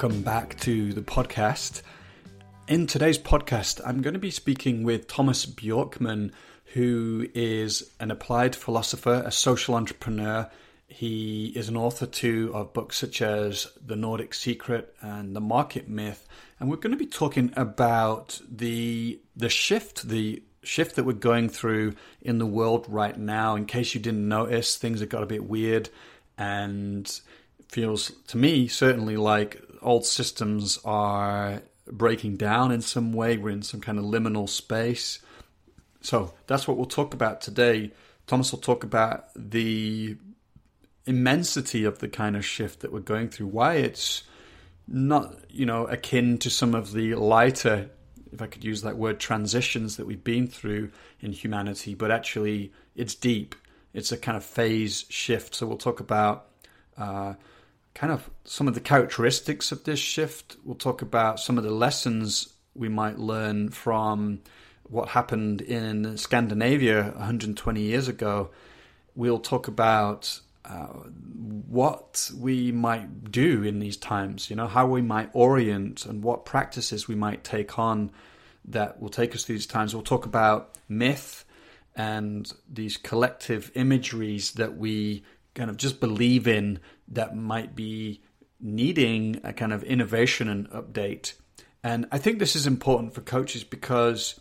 Welcome back to the podcast. In today's podcast, I'm going to be speaking with Thomas Bjorkman, who is an applied philosopher, a social entrepreneur. He is an author too of books such as The Nordic Secret and The Market Myth. And we're going to be talking about the the shift, the shift that we're going through in the world right now. In case you didn't notice, things have got a bit weird and feels to me certainly like old systems are breaking down in some way. We're in some kind of liminal space. So that's what we'll talk about today. Thomas will talk about the immensity of the kind of shift that we're going through, why it's not, you know, akin to some of the lighter, if I could use that word, transitions that we've been through in humanity, but actually it's deep. It's a kind of phase shift. So we'll talk about uh, kind of some of the characteristics of this shift. We'll talk about some of the lessons we might learn from what happened in Scandinavia 120 years ago. We'll talk about uh, what we might do in these times, you know, how we might orient and what practices we might take on that will take us through these times. We'll talk about myth and these collective imageries that we kind of just believe in that might be needing a kind of innovation and update. And I think this is important for coaches because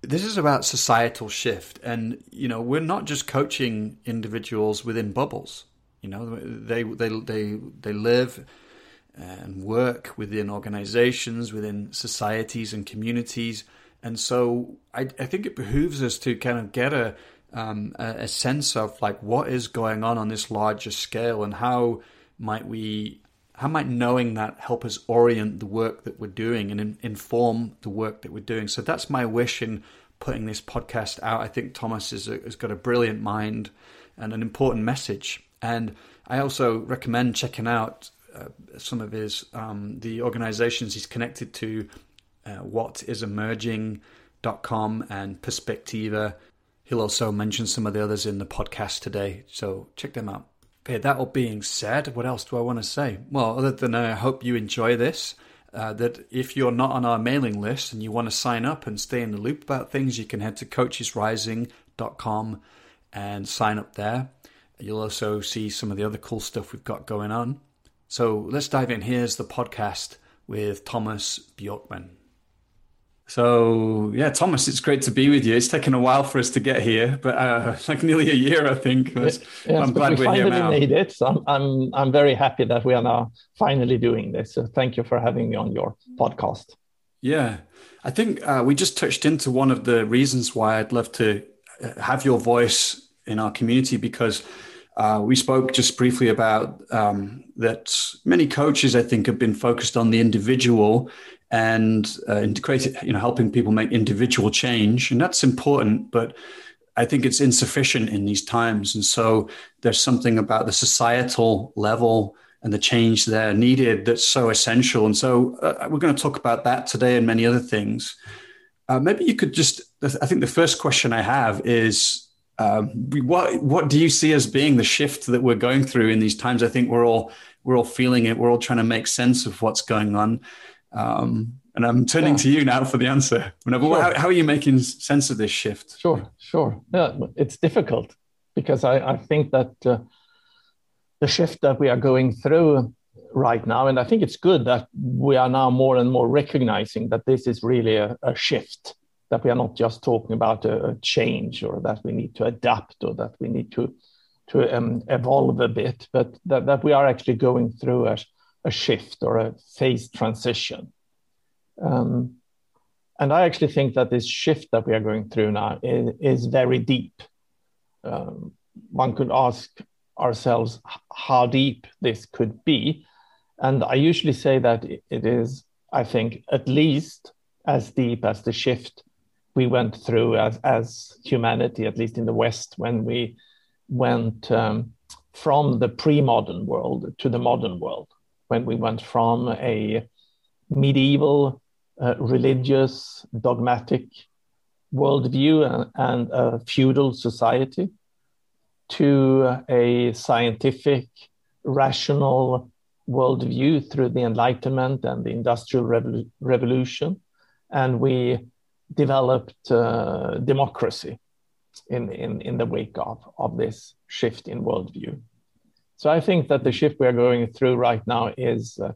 this is about societal shift. And, you know, we're not just coaching individuals within bubbles. You know, they, they, they, they live and work within organizations, within societies and communities. And so I, I think it behooves us to kind of get a, um, a, a sense of like what is going on on this larger scale and how might we how might knowing that help us orient the work that we're doing and in, inform the work that we're doing? So that's my wish in putting this podcast out. I think thomas is a, has got a brilliant mind and an important message. And i also recommend checking out uh, some of his um, the organizations he's connected to uh, whatisemerging.com and perspectiva He'll also mention some of the others in the podcast today, so check them out. Okay, that all being said, what else do I want to say? Well, other than I hope you enjoy this, uh, that if you're not on our mailing list and you want to sign up and stay in the loop about things, you can head to coachesrising.com and sign up there. You'll also see some of the other cool stuff we've got going on. So let's dive in. Here's the podcast with Thomas Bjorkman. So yeah, Thomas, it's great to be with you. It's taken a while for us to get here, but uh, like nearly a year, I think. Yes, I'm glad we are here now. Made it. So I'm, I'm I'm very happy that we are now finally doing this. So thank you for having me on your podcast. Yeah, I think uh, we just touched into one of the reasons why I'd love to uh, have your voice in our community because. Uh, we spoke just briefly about um, that many coaches, I think, have been focused on the individual and uh, you know, helping people make individual change, and that's important. But I think it's insufficient in these times, and so there's something about the societal level and the change there needed that's so essential. And so uh, we're going to talk about that today and many other things. Uh, maybe you could just. I think the first question I have is. Um, what what do you see as being the shift that we're going through in these times? I think we're all we're all feeling it. We're all trying to make sense of what's going on. Um, and I'm turning yeah. to you now for the answer. Sure. How, how, are you making sense of this shift? Sure, sure. Yeah, it's difficult because I, I think that uh, the shift that we are going through right now, and I think it's good that we are now more and more recognizing that this is really a, a shift, that we are not just talking about a, a, change or that we need to adapt or that we need to to um, evolve a bit, but that, that we are actually going through a, a shift or a phase transition. Um, and I actually think that this shift that we are going through now is, is very deep. Um, one could ask ourselves how deep this could be. And I usually say that it is, I think, at least as deep as the shift we went through as, as humanity, at least in the West, when we went um, from the pre modern world to the modern world when we went from a medieval, uh, religious, dogmatic worldview and, and a feudal society to a scientific, rational, worldview through the Enlightenment and the Industrial Revol- Revolution, and we developed uh, democracy in, in, in the wake of, of this shift in worldview. So I think that the shift we are going through right now is, uh,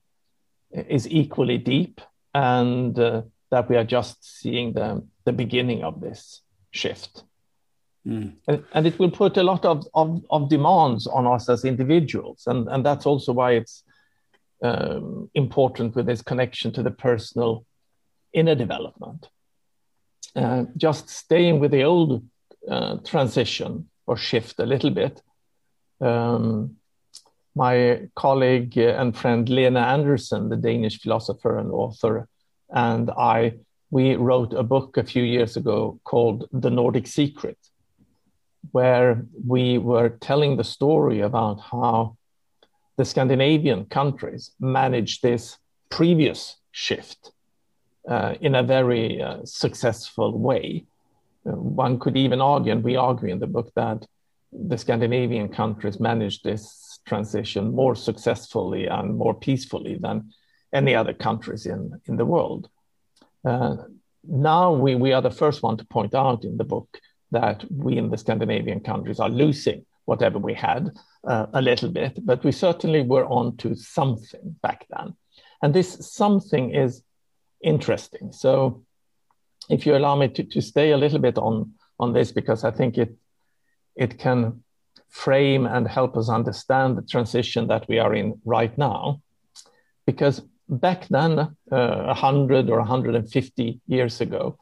is equally deep, and uh, that we are just seeing the, the beginning of this shift. Mm. And, and, it will put a lot of, of, of, demands on us as individuals. And, and that's also why it's um, important with this connection to the personal inner development. Uh, just staying with the old uh, transition or shift a little bit. Um, my colleague and friend Lene Andersen, the Danish philosopher and author, and I, we wrote a book a few years ago called The Nordic Secret, where we were telling the story about how the Scandinavian countries managed this previous shift uh, in a very uh, successful way. One could even argue, and we argue in the book, that the Scandinavian countries managed this transition more successfully and more peacefully than any other countries in, in the world. Uh, now we, we are the first one to point out in the book that we in the Scandinavian countries are losing whatever we had uh, a little bit, but we certainly were on to something back then. And this something is interesting. So if you allow me to, to stay a little bit on, on this, because I think it, it can frame and help us understand the transition that we are in right now. Because back then, uh, 100 or 150 years ago,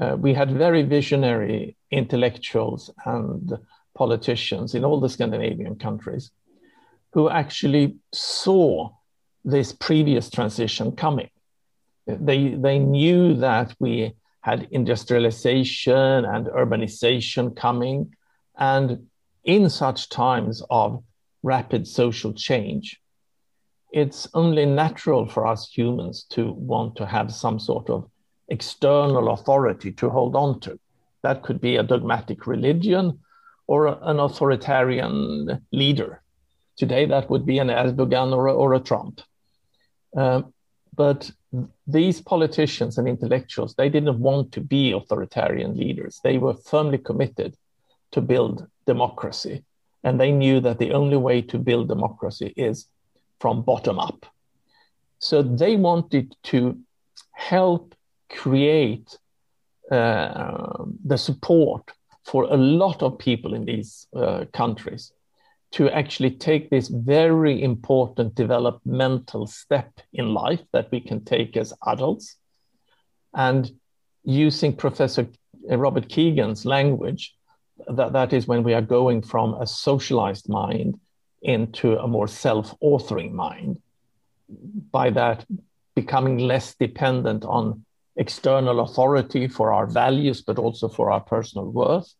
uh, we had very visionary intellectuals and politicians in all the Scandinavian countries who actually saw this previous transition coming. They, they knew that we had industrialization and urbanization coming. And in such times of rapid social change, it's only natural for us humans to want to have some sort of external authority to hold on to. That could be a dogmatic religion or an authoritarian leader. Today, that would be an Erdogan or a, or a Trump. Uh, but these politicians and intellectuals, they didn't want to be authoritarian leaders. They were firmly committed to build democracy. And they knew that the only way to build democracy is from bottom up. So they wanted to help create uh, the support for a lot of people in these uh, countries to actually take this very important developmental step in life that we can take as adults. And using Professor Robert Kegan's language, that, that is when we are going from a socialized mind into a more self authoring mind. By that, becoming less dependent on external authority for our values, but also for our personal worth,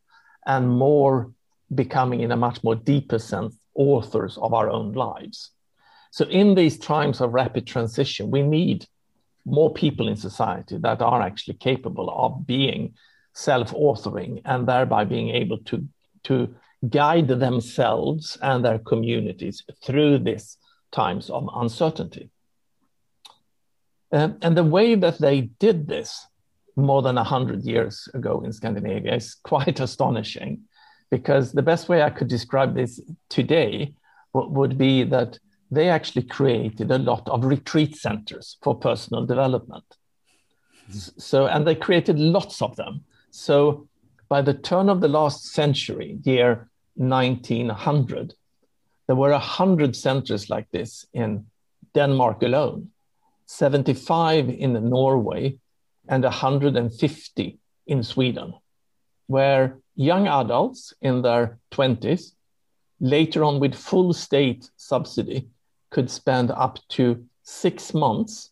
and more becoming, in a much more deeper sense, authors of our own lives. So, in these times of rapid transition, we need more people in society that are actually capable of being self authoring and thereby being able to, to guide themselves and their communities through these times of uncertainty. Um, and the way that they did this more than 100 years ago in Scandinavia is quite astonishing because the best way I could describe this today would be that they actually created a lot of retreat centers for personal development. So, and they created lots of them. So, by the turn of the last century, year 1900, there were 100 centers like this in Denmark alone. 75 in Norway, and 150 in Sweden, where young adults in their 20s, later on with full state subsidy, could spend up to six months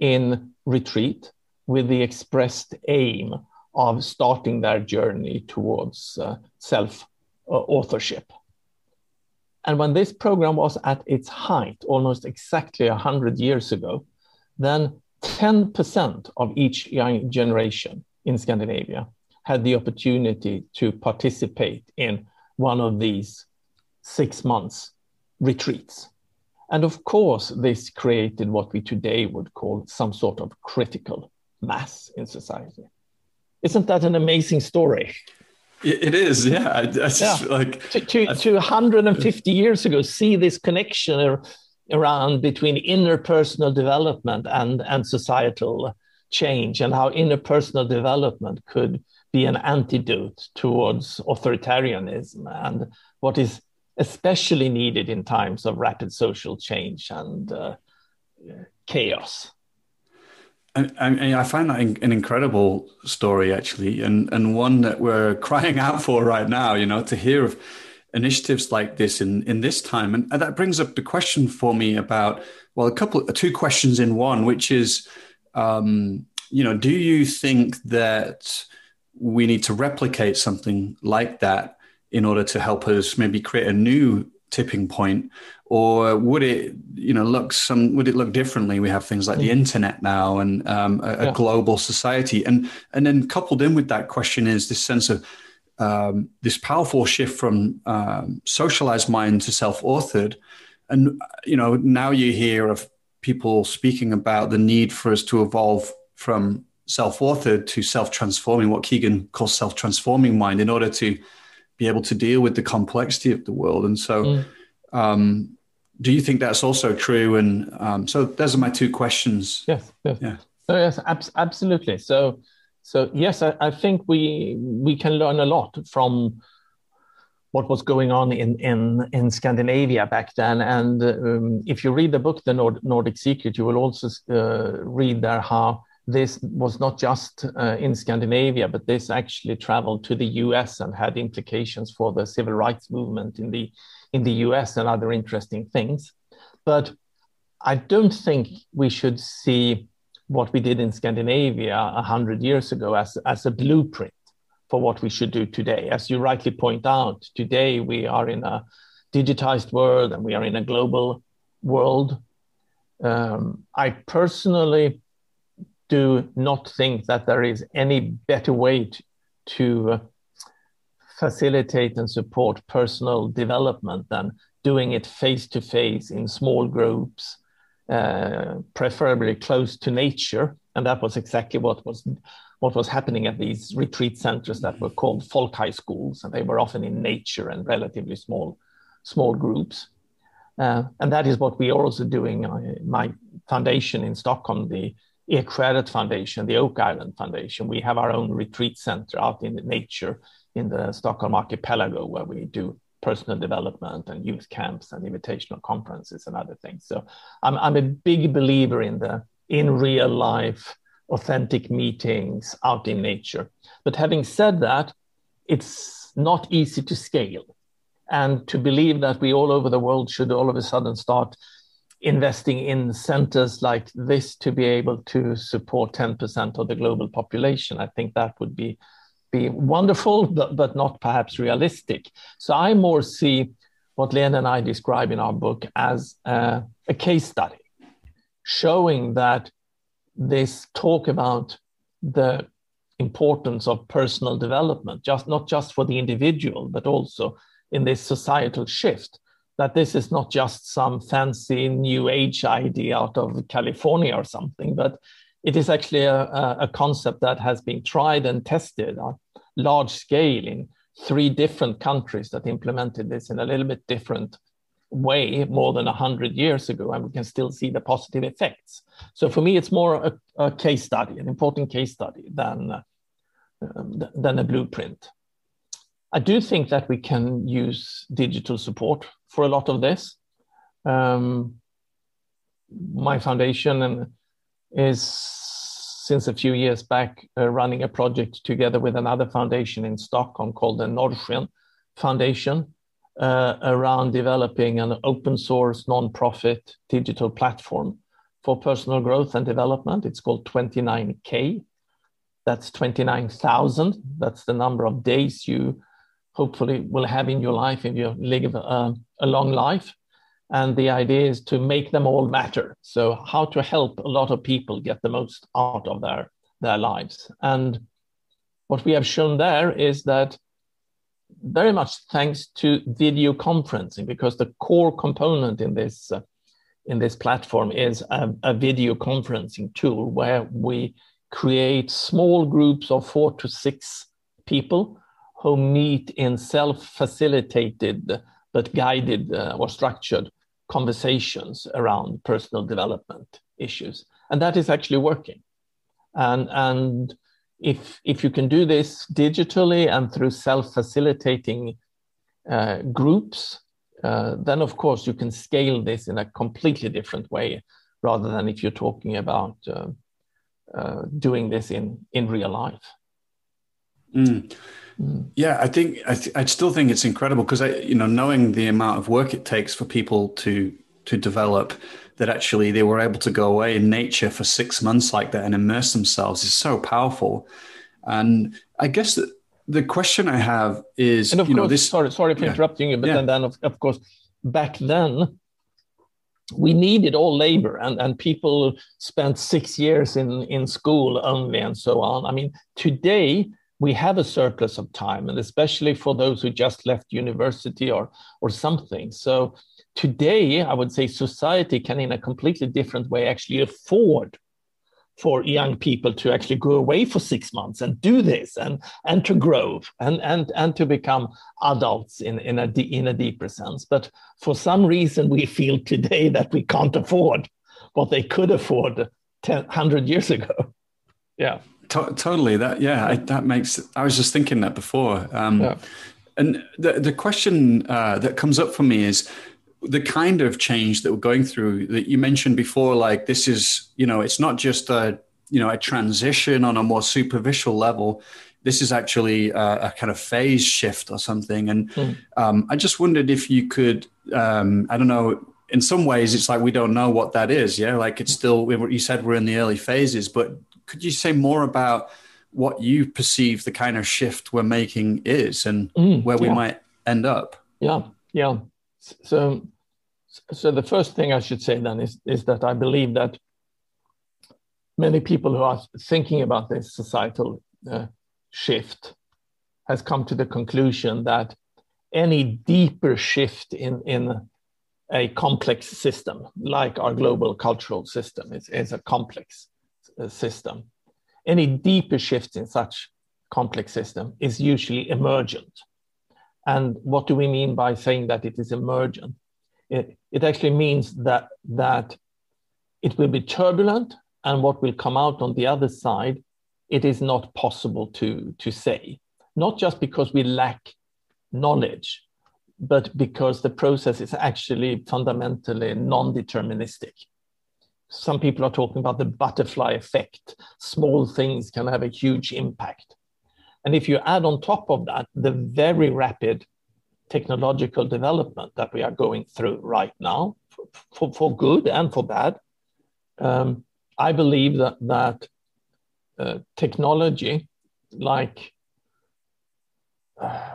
in retreat with the expressed aim of starting their journey towards uh, self authorship. And when this program was at its height, almost exactly 100 years ago, then 10% of each young generation in Scandinavia had the opportunity to participate in one of these six months retreats. And of course, this created what we today would call some sort of critical mass in society. Isn't that an amazing story? It is, yeah. I, I just, yeah. Like to, to, to 150 years ago, see this connection around between interpersonal development and and societal change, and how interpersonal development could be an antidote towards authoritarianism, and what is especially needed in times of rapid social change and uh, chaos. I, I, find that an incredible story, actually, and, and one that we're crying out for right now. You know, to hear of initiatives like this in, in this time, and, that brings up the question for me about well, a couple, two questions in one, which is, um, you know, do you think that we need to replicate something like that in order to help us maybe create a new tipping point or would it you know look some would it look differently we have things like the hmm. internet now and um, a, yeah. a, global society and and then coupled in with that question is this sense of um, this powerful shift from um, socialized mind to self-authored and you know now you hear of people speaking about the need for us to evolve from self-authored to self-transforming what kegan calls self-transforming mind in order to be able to deal with the complexity of the world. And so, mm. um, do you think that's also true? And um, so, those are my two questions. Yes, yes, yeah. So yes, ab- absolutely. So, so yes, I, I, think we we can learn a lot from what was going on in in in Scandinavia back then. And um, if you read the book, The Nord- Nordic Secret, you will also uh, read there how this was not just uh, in Scandinavia, but this actually traveled to the US and had implications for the civil rights movement in the, in the US and other interesting things. But I don't think we should see what we did in Scandinavia 100 years ago as, as a blueprint for what we should do today. As you rightly point out, today we are in a digitized world and we are in a global world. Um, I personally do not think that there is any better way to, to uh, facilitate and support personal development than doing it face to face in small groups, uh, preferably close to nature. And that was exactly what was what was happening at these retreat centers that were called folk high schools, and they were often in nature and relatively small small groups. Uh, and that is what we are also doing. Uh, my foundation in Stockholm, the Ekskäret Foundation, the Oak Island Foundation. We have our own retreat center out in the nature in the Stockholm archipelago where we do personal development and youth camps and invitational conferences and other things. So I'm, I'm a big believer in the in real life, authentic meetings out in nature. But having said that, it's not easy to scale. And to believe that we all over the world should all of a sudden start investing in centers like this to be able to support 10% of the global population. I think that would be be wonderful, but, but not perhaps realistic. So I more see what Lene and I describe in our book as uh, a case study, showing that this talk about the importance of personal development, just not just for the individual, but also in this societal shift, that this is not just some fancy new age idea out of California or something, but it is actually a, a concept that has been tried and tested on large scale in three different countries that implemented this in a little bit different way more than 100 years ago, and we can still see the positive effects. So for me, it's more a, a case study, an important case study than, uh, than a blueprint. I do think that we can use digital support for a lot of this. Um, my foundation and is since a few years back uh, running a project together with another foundation in Stockholm called the Norrsken Foundation uh, around developing an open source non-profit digital platform for personal growth and development. It's called 29K. That's 29,000. That's the number of days you hopefully will have in your life if you live uh, a long life. And the idea is to make them all matter. So, how to help a lot of people get the most out of their, their lives. And what we have shown there is that very much thanks to video conferencing, because the core component in this uh, in this platform is a, a video conferencing tool where we create small groups of four to six people who meet in self-facilitated but guided uh, or structured conversations around personal development issues. And that is actually working. And and if if you can do this digitally and through self-facilitating uh, groups uh, then of course you can scale this in a completely different way rather than if you're talking about uh, uh doing this in in real life. Mm. Mm. Yeah, I think I, th- I still think it's incredible because I, you know, knowing the amount of work it takes for people to to develop, that actually they were able to go away in nature for six months like that and immerse themselves is so powerful. And I guess that the question I have is, and of you course, know, this. Sorry, sorry for yeah. interrupting you, but yeah. then, then of, of course, back then we needed all labor and, and people spent six years in, in school only and so on. I mean, today we have a surplus of time, and especially for those who just left university or or something. So today, I would say society can, in a completely different way, actually afford for young people to actually go away for six months and do this and and to grow and and and to become adults in in a in a deeper sense. But for some reason, we feel today that we can't afford what they could afford 10, 100 years ago. Yeah. To- totally. That yeah, I, that makes. I was just thinking that before. Um, yeah. And the the question uh, that comes up for me is the kind of change that we're going through that you mentioned before. Like this is, you know, it's not just a you know a transition on a more superficial level. This is actually a, a kind of phase shift or something. And mm. um, I just wondered if you could, um, I don't know, in some ways it's like we don't know what that is yeah like it's still you said we're in the early phases but could you say more about what you perceive the kind of shift we're making is and mm, where we yeah. might end up? Yeah, yeah. So, so the first thing I should say then is is that I believe that many people who are thinking about this societal uh, shift has come to the conclusion that any deeper shift in in a complex system like our global cultural system is, is a complex system. Any deeper shift in such complex system is usually emergent. And what do we mean by saying that it is emergent? It, it actually means that, that it will be turbulent, and what will come out on the other side, it is not possible to, to say. Not just because we lack knowledge, but because the process is actually fundamentally non deterministic some people are talking about the butterfly effect. Small things can have a huge impact. And if you add on top of that the very rapid technological development that we are going through right now, for, for good and for bad, um, I believe that, that uh, technology like uh,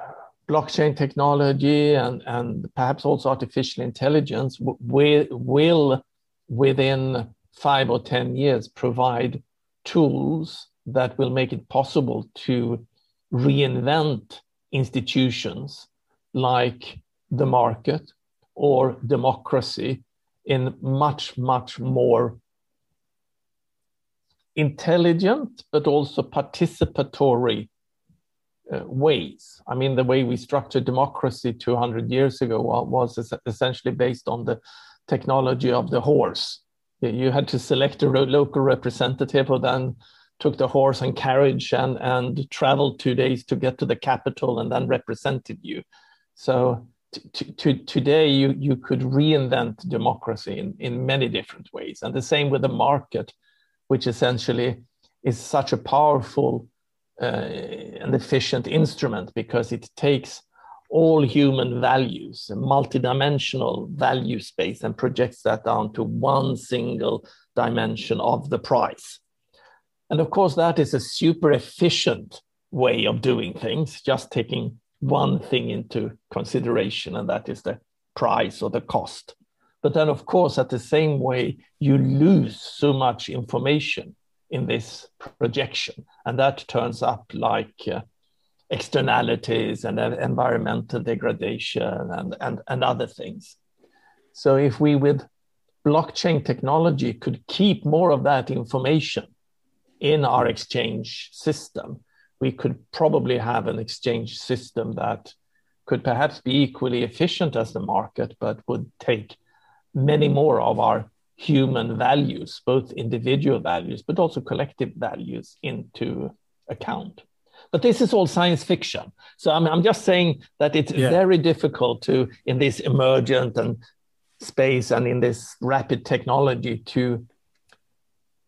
blockchain technology and, and perhaps also artificial intelligence will, will within five or 10 years provide tools that will make it possible to reinvent institutions like the market or democracy in much, much more intelligent but also participatory uh, ways. I mean, the way we structured democracy 200 years ago was essentially based on the technology of the horse. You had to select a local representative who then took the horse and carriage and, and traveled two days to get to the capital and then represented you. So t- t- today you, you could reinvent democracy in, in many different ways. And the same with the market, which essentially is such a powerful uh, and efficient instrument because it takes all human values, a multidimensional value space, and projects that down to one single dimension of the price. And of course, that is a super efficient way of doing things, just taking one thing into consideration, and that is the price or the cost. But then, of course, at the same way, you lose so much information in this projection, and that turns up like uh, externalities and environmental degradation and, and, and other things. So if we with blockchain technology could keep more of that information in our exchange system, we could probably have an exchange system that could perhaps be equally efficient as the market, but would take many more of our human values, both individual values, but also collective values, into account. But this is all science fiction. So I'm, I'm just saying that it's yeah. very difficult to, in this emergent and space and in this rapid technology, to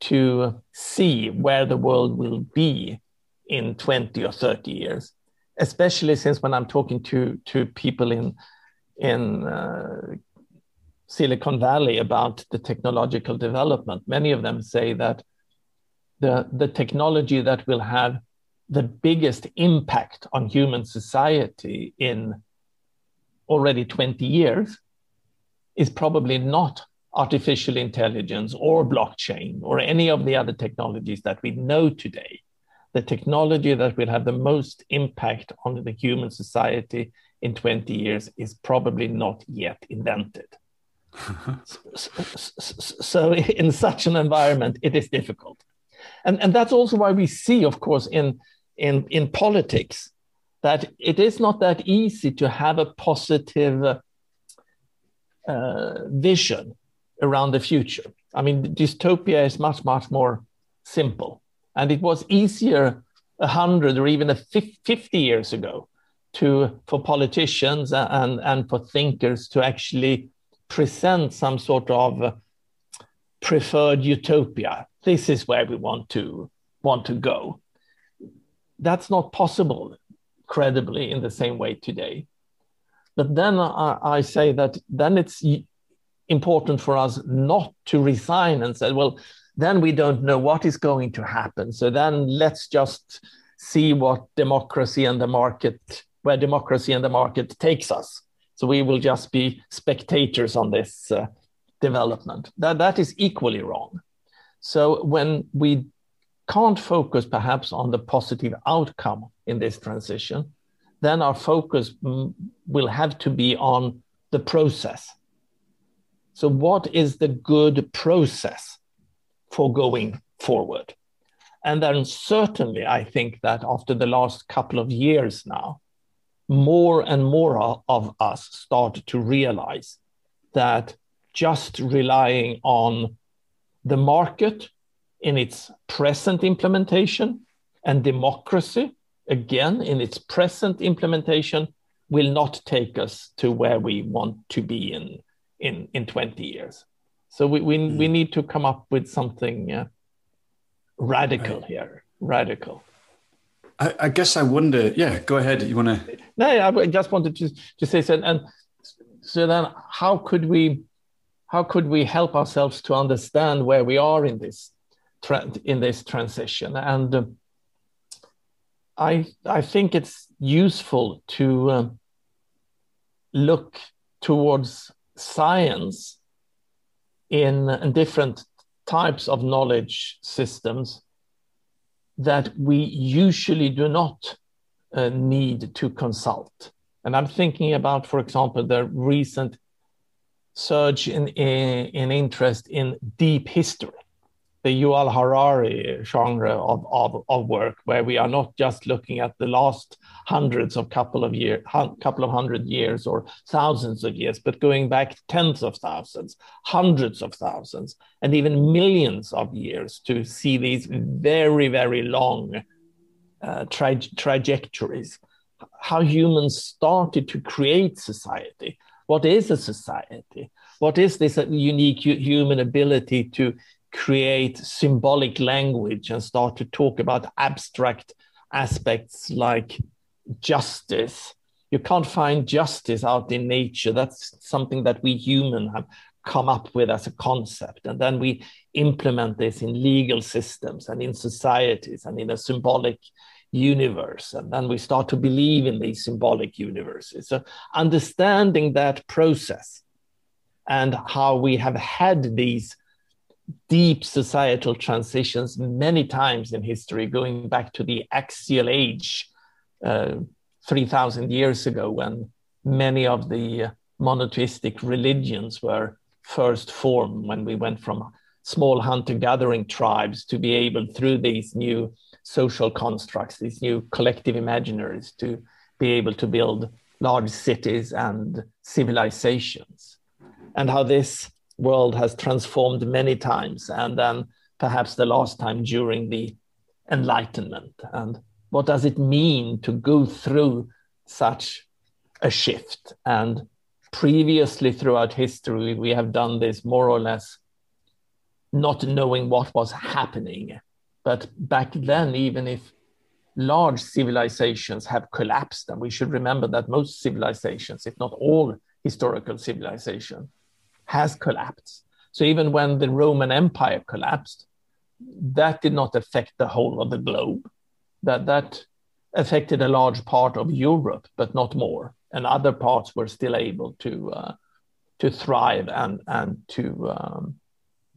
to see where the world will be in 20 or 30 years especially since when i'm talking to to people in in uh, silicon valley about the technological development many of them say that the the technology that we'll have the biggest impact on human society in already 20 years is probably not artificial intelligence or blockchain or any of the other technologies that we know today. The technology that will have the most impact on the human society in 20 years is probably not yet invented. so, so, in such an environment, it is difficult. And, and that's also why we see, of course, in, in, in politics, that it is not that easy to have a positive uh, vision around the future. I mean, dystopia is much, much more simple. And it was easier 100 or even 50 years ago to, for politicians and, and for thinkers to actually present some sort of preferred utopia. This is where we want to, want to go. That's not possible credibly in the same way today. But then I, I say that then it's important for us not to resign and say, well, then we don't know what is going to happen. So then let's just see what democracy and the market, where democracy and the market takes us. So we will just be spectators on this uh, development. That, that is equally wrong. So when we can't focus perhaps on the positive outcome in this transition, then our focus will have to be on the process so, what is the good process for going forward? And then, certainly, I think that after the last couple of years now, more and more of us start to realize that just relying on the market in its present implementation and democracy, again, in its present implementation, will not take us to where we want to be in in in 20 years so we we, mm. we need to come up with something uh, radical right. here radical I, I, guess i wonder yeah go ahead you want to no i just wanted to to say so and so then how could we how could we help ourselves to understand where we are in this in this transition and uh, i i think it's useful to um, look towards science in, in different types of knowledge systems that we usually do not uh, need to consult. And I'm thinking about, for example, the recent surge in, in, in interest in deep history the Yuval Harari genre of, of, of work, where we are not just looking at the last hundreds of couple of years, couple of hundred years or thousands of years, but going back tens of thousands, hundreds of thousands, and even millions of years to see these very, very long uh, tra- trajectories. How humans started to create society. What is a society? What is this unique human ability to create symbolic language and start to talk about abstract aspects like justice. You can't find justice out in nature. That's something that we human have come up with as a concept. And then we implement this in legal systems and in societies and in a symbolic universe. And then we start to believe in these symbolic universes. So understanding that process and how we have had these deep societal transitions many times in history, going back to the axial age uh, 3,000 years ago when many of the monotheistic religions were first formed, when we went from small hunter gathering tribes to be able through these new social constructs these new collective imaginaries to be able to build large cities and civilizations. And how this world has transformed many times and then perhaps the last time during the enlightenment and what does it mean to go through such a shift and previously throughout history we have done this more or less not knowing what was happening. But back then, even if large civilizations have collapsed, and we should remember that most civilizations, if not all historical civilization, has collapsed. So even when the Roman Empire collapsed, that did not affect the whole of the globe. That that affected a large part of Europe, but not more. And other parts were still able to uh, to thrive and and to um,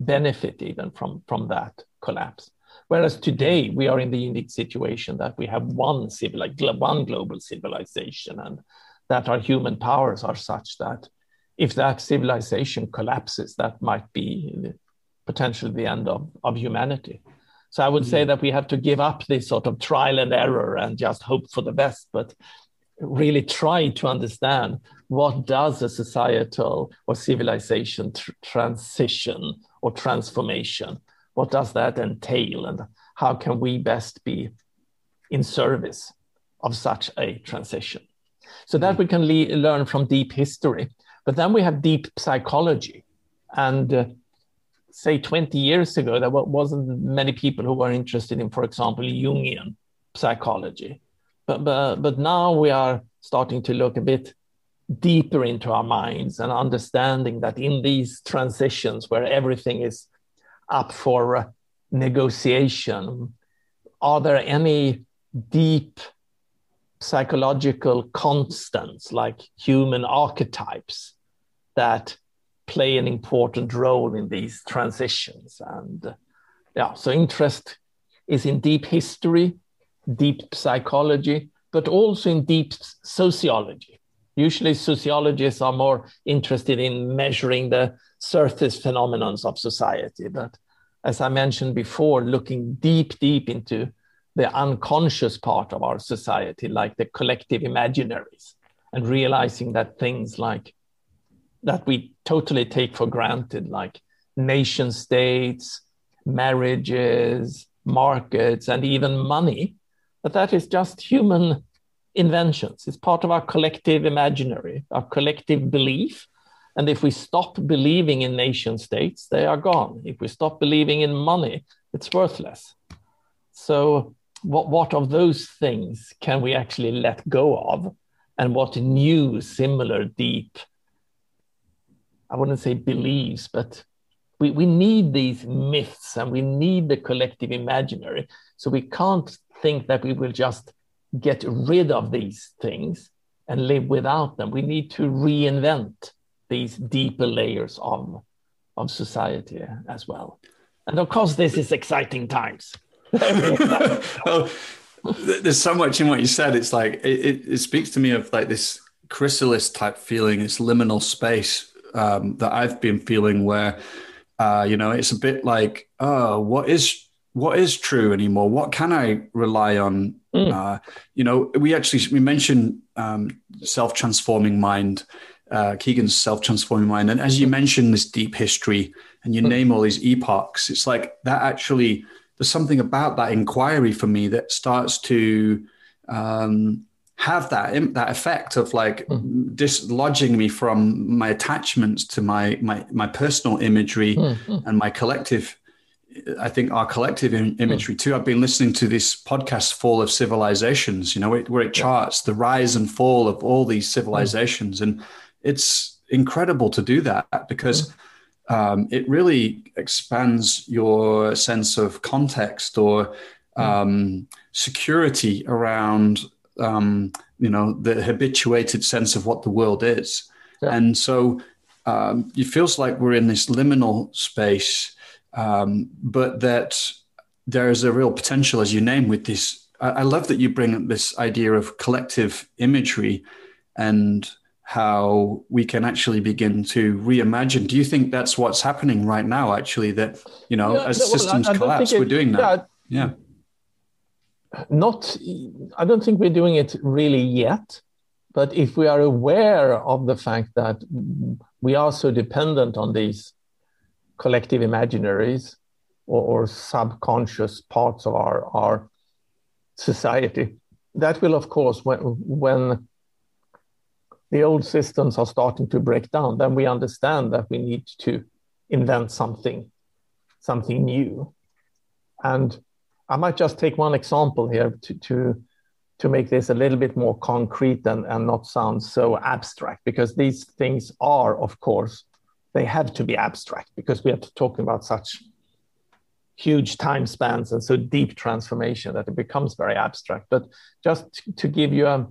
benefit even from, from that collapse. Whereas today we are in the unique situation that we have one civil, like one global civilization, and that our human powers are such that if that civilization collapses, that might be potentially the end of, of humanity. So I would mm-hmm. say that we have to give up this sort of trial and error and just hope for the best, but really try to understand what does a societal or civilization tr- transition or transformation what does that entail and how can we best be in service of such a transition so that we can le- learn from deep history but then we have deep psychology. And uh, say 20 years ago there wasn't many people who were interested in for example jungian psychology. But, but, but now we are starting to look a bit deeper into our minds and understanding that in these transitions where everything is up for negotiation, are there any deep psychological constants like human archetypes that play an important role in these transitions? And yeah, so interest is in deep history, deep psychology, but also in deep sociology Usually, sociologists are more interested in measuring the surface phenomena of society. But as I mentioned before, looking deep, deep into the unconscious part of our society, like the collective imaginaries, and realizing that things like that we totally take for granted, like nation states, marriages, markets, and even money, that that is just human inventions. It's part of our collective imaginary, our collective belief. And if we stop believing in nation states, they are gone. If we stop believing in money, it's worthless. So, what, what of those things can we actually let go of? And what new, similar, deep, I wouldn't say beliefs, but we, we need these myths and we need the collective imaginary. So, we can't think that we will just get rid of these things and live without them. We need to reinvent these deeper layers of, of society as well. And of course, this is exciting times. well, there's so much in what you said. It's like it, it, it, speaks to me of like this chrysalis type feeling, this liminal space um, that I've been feeling where, uh, you know, it's a bit like, oh, what is what is true anymore? What can I rely on? Mm. Uh, you know, we actually we mentioned um, self transforming mind, uh, Kegan's self transforming mind, and as you mentioned this deep history, and you mm. name all these epochs, it's like that actually. There's something about that inquiry for me that starts to um, have that that effect of like mm. dislodging me from my attachments to my my my personal imagery mm. and my collective I think our collective imagery too. I've been listening to this podcast, Fall of Civilizations, you know, where it charts the rise and fall of all these civilizations. And it's incredible to do that because um, it really expands your sense of context or um, security around, um, you know, the habituated sense of what the world is. Yeah. And so um, it feels like we're in this liminal space um, but that there is a real potential, as you name, with this. I, I love that you bring up this idea of collective imagery and how we can actually begin to reimagine. Do you think that's what's happening right now? Actually, that you know, as well, systems collapse, it, we're doing that. Yeah, yeah. Not, I don't think we're doing it really yet. But if we are aware of the fact that we are so dependent on these collective imaginaries or, or subconscious parts of our, our society, that will, of course, when, when the old systems are starting to break down, then we understand that we need to invent something, something new. And I might just take one example here to, to, to make this a little bit more concrete and, and not sound so abstract, because these things are, of course, they have to be abstract because we are talking about such huge time spans and so deep transformation that it becomes very abstract. But just to give you a,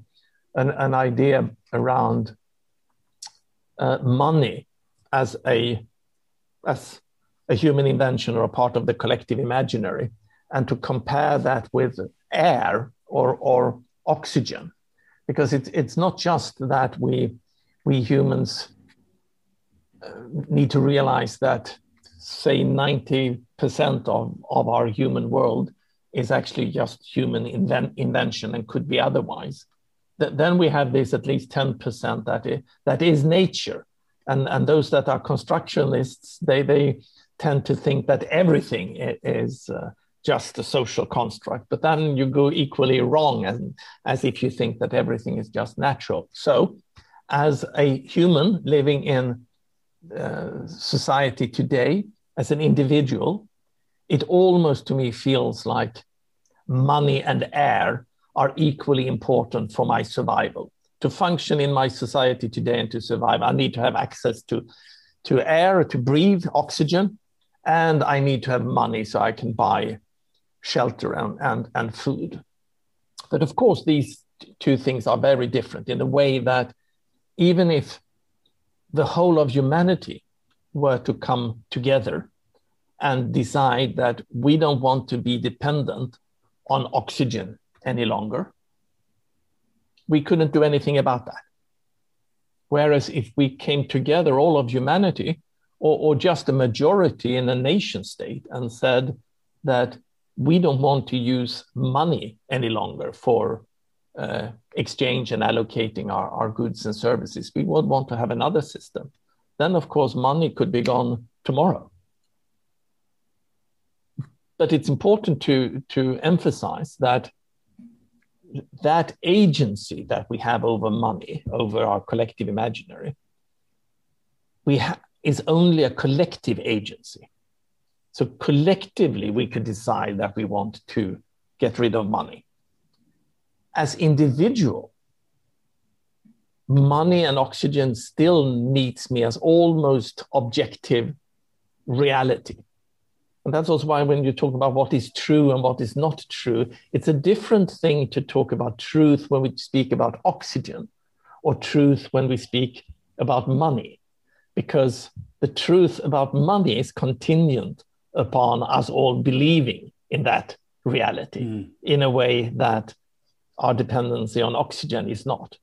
an, an idea around uh, money as a as a human invention or a part of the collective imaginary, and to compare that with air or or oxygen, because it's it's not just that we we humans uh, need to realize that say 90% of, of our human world is actually just human inven- invention and could be otherwise th- then we have this at least 10% that is, that is nature. And, and those that are constructionists, they, they tend to think that everything is uh, just a social construct. But then you go equally wrong as, as if you think that everything is just natural. So, as a human living in uh, society today, as an individual, it almost to me feels like money and air are equally important for my survival. To function in my society today and to survive, I need to have access to, to air, to breathe, oxygen, and I need to have money so I can buy shelter and, and, and food. But of course, these two things are very different in the way that even if the whole of humanity were to come together and decide that we don't want to be dependent on oxygen any longer. We couldn't do anything about that. Whereas if we came together, all of humanity, or, or just a majority in a nation state, and said that we don't want to use money any longer for uh, exchange and allocating our, our goods and services, we would want to have another system. Then, of course, money could be gone tomorrow. But it's important to, to emphasize that that agency that we have over money, over our collective imaginary, we ha- is only a collective agency. So collectively, we could decide that we want to get rid of money. As individual, money and oxygen still meets me as almost objective reality. And that's also why when you talk about what is true and what is not true, it's a different thing to talk about truth when we speak about oxygen or truth when we speak about money, because the truth about money is contingent upon us all believing in that reality mm. in a way that our dependency on oxygen is not.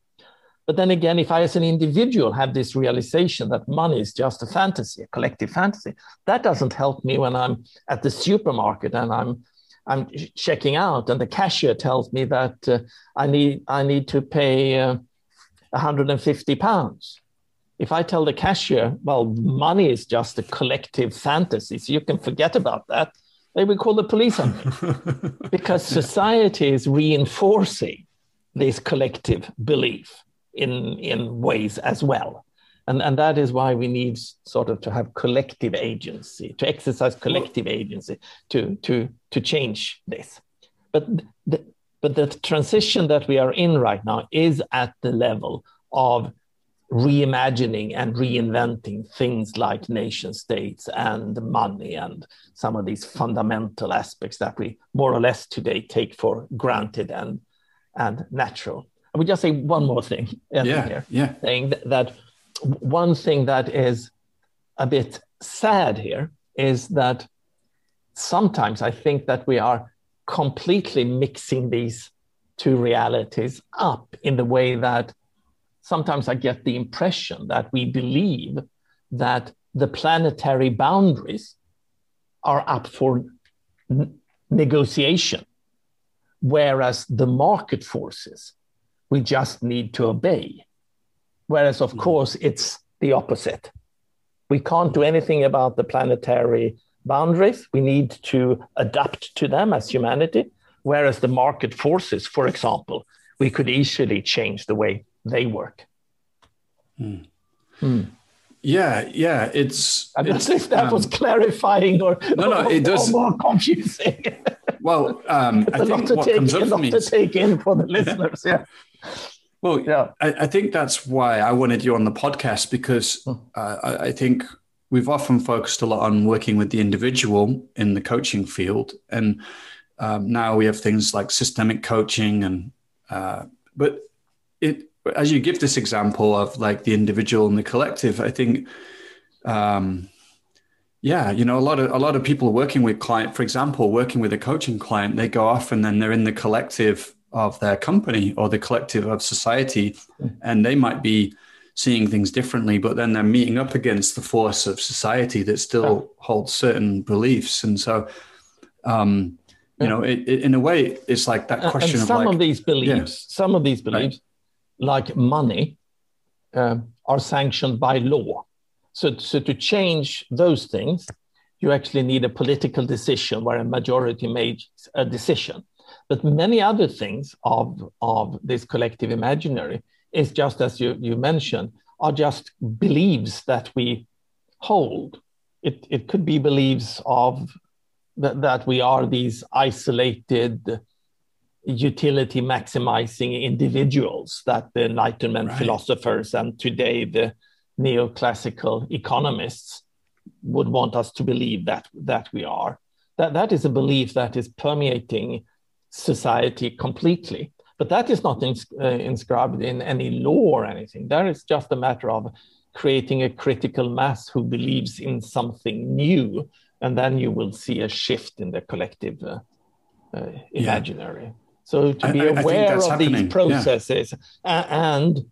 But then again, if I, as an individual, have this realization that money is just a fantasy, a collective fantasy, that doesn't help me when I'm at the supermarket and I'm I'm checking out, and the cashier tells me that uh, I need I need to pay uh, 150 pounds. If I tell the cashier, well, money is just a collective fantasy, so you can forget about that, they will call the police on me. Because society is reinforcing this collective belief in in ways as well. And and that is why we need sort of to have collective agency to exercise collective agency to to to change this. But the, but the transition that we are in right now is at the level of reimagining and reinventing things like nation states and money and some of these fundamental aspects that we more or less today take for granted and and natural I would just say one more thing. Yeah, here, yeah. Saying that, that one thing that is a bit sad here is that sometimes I think that we are completely mixing these two realities up in the way that sometimes I get the impression that we believe that the planetary boundaries are up for n- negotiation, whereas the market forces we just need to obey. Whereas, of mm. course, it's the opposite. We can't do anything about the planetary boundaries. We need to adapt to them as humanity. Whereas the market forces, for example, we could easily change the way they work. Mm. Mm. Yeah, yeah, it's. I don't know if that um, was clarifying or no, no, it does more confusing. Well, um, I think what take, comes up for me to take in for the listeners. Yeah. Well, yeah, I, I, think that's why I wanted you on the podcast because hmm. uh, I, I, think we've often focused a lot on working with the individual in the coaching field, and um, now we have things like systemic coaching, and uh, but it as you give this example of like the individual and the collective, I think, um, yeah, you know, a lot of a lot of people working with client, for example, working with a coaching client, they go off and then they're in the collective of their company or the collective of society, and they might be seeing things differently, but then they're meeting up against the force of society that still holds certain beliefs, and so. Um, you know, it, it, in a way, it's like that question and some of like, of these beliefs, yeah. some of these beliefs, like money, uh, are sanctioned by law. So, so to change those things, you actually need a political decision where a majority makes a decision. But many other things of, of this collective imaginary is just as you, you mentioned, are just beliefs that we hold. It, it could be beliefs of that, that we are these isolated utility maximizing individuals that the Enlightenment right. philosophers and today the neoclassical economists would want us to believe that that we are. That that is a belief that is permeating society completely. But that is not ins- uh, inscribed in any law or anything. That is just a matter of creating a critical mass who believes in something new, and then you will see a shift in the collective uh, uh, imaginary. Yeah. So to be I, aware I of happening. these processes yeah. and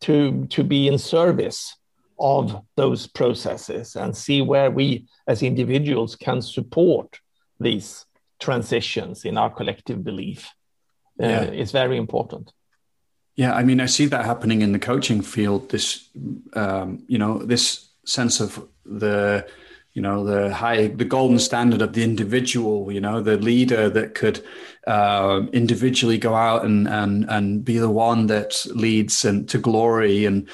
to to be in service of those processes and see where we as individuals can support these transitions in our collective belief uh, yeah. is very important. Yeah, I mean, I see that happening in the coaching field. This, um, you know, this sense of the you know the high the golden standard of the individual you know the leader that could uh, individually go out and and and be the one that leads and to glory and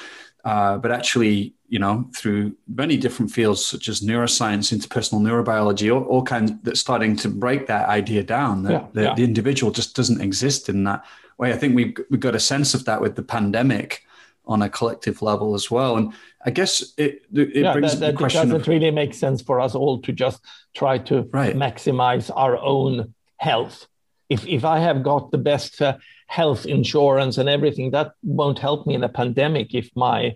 uh, but actually you know through many different fields such as neuroscience interpersonal neurobiology all, all kinds that's starting to break that idea down that yeah, the, yeah. the individual just doesn't exist in that way i think we've, we've got a sense of that with the pandemic on a collective level as well. And I guess it it yeah, brings that, that the question doesn't of, really make sense for us all to just try to right. maximize our own health. If if I have got the best uh, health insurance and everything, that won't help me in a pandemic. If my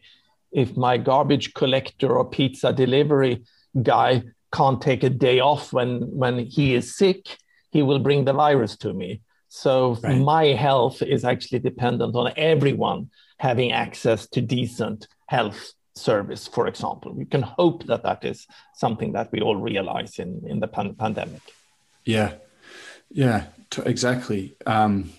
if my garbage collector or pizza delivery guy can't take a day off when when he is sick, he will bring the virus to me. So right. my health is actually dependent on everyone having access to decent health service, for example. We can hope that that is something that we all realize in, in the pan- pandemic. Yeah, yeah, exactly. Um,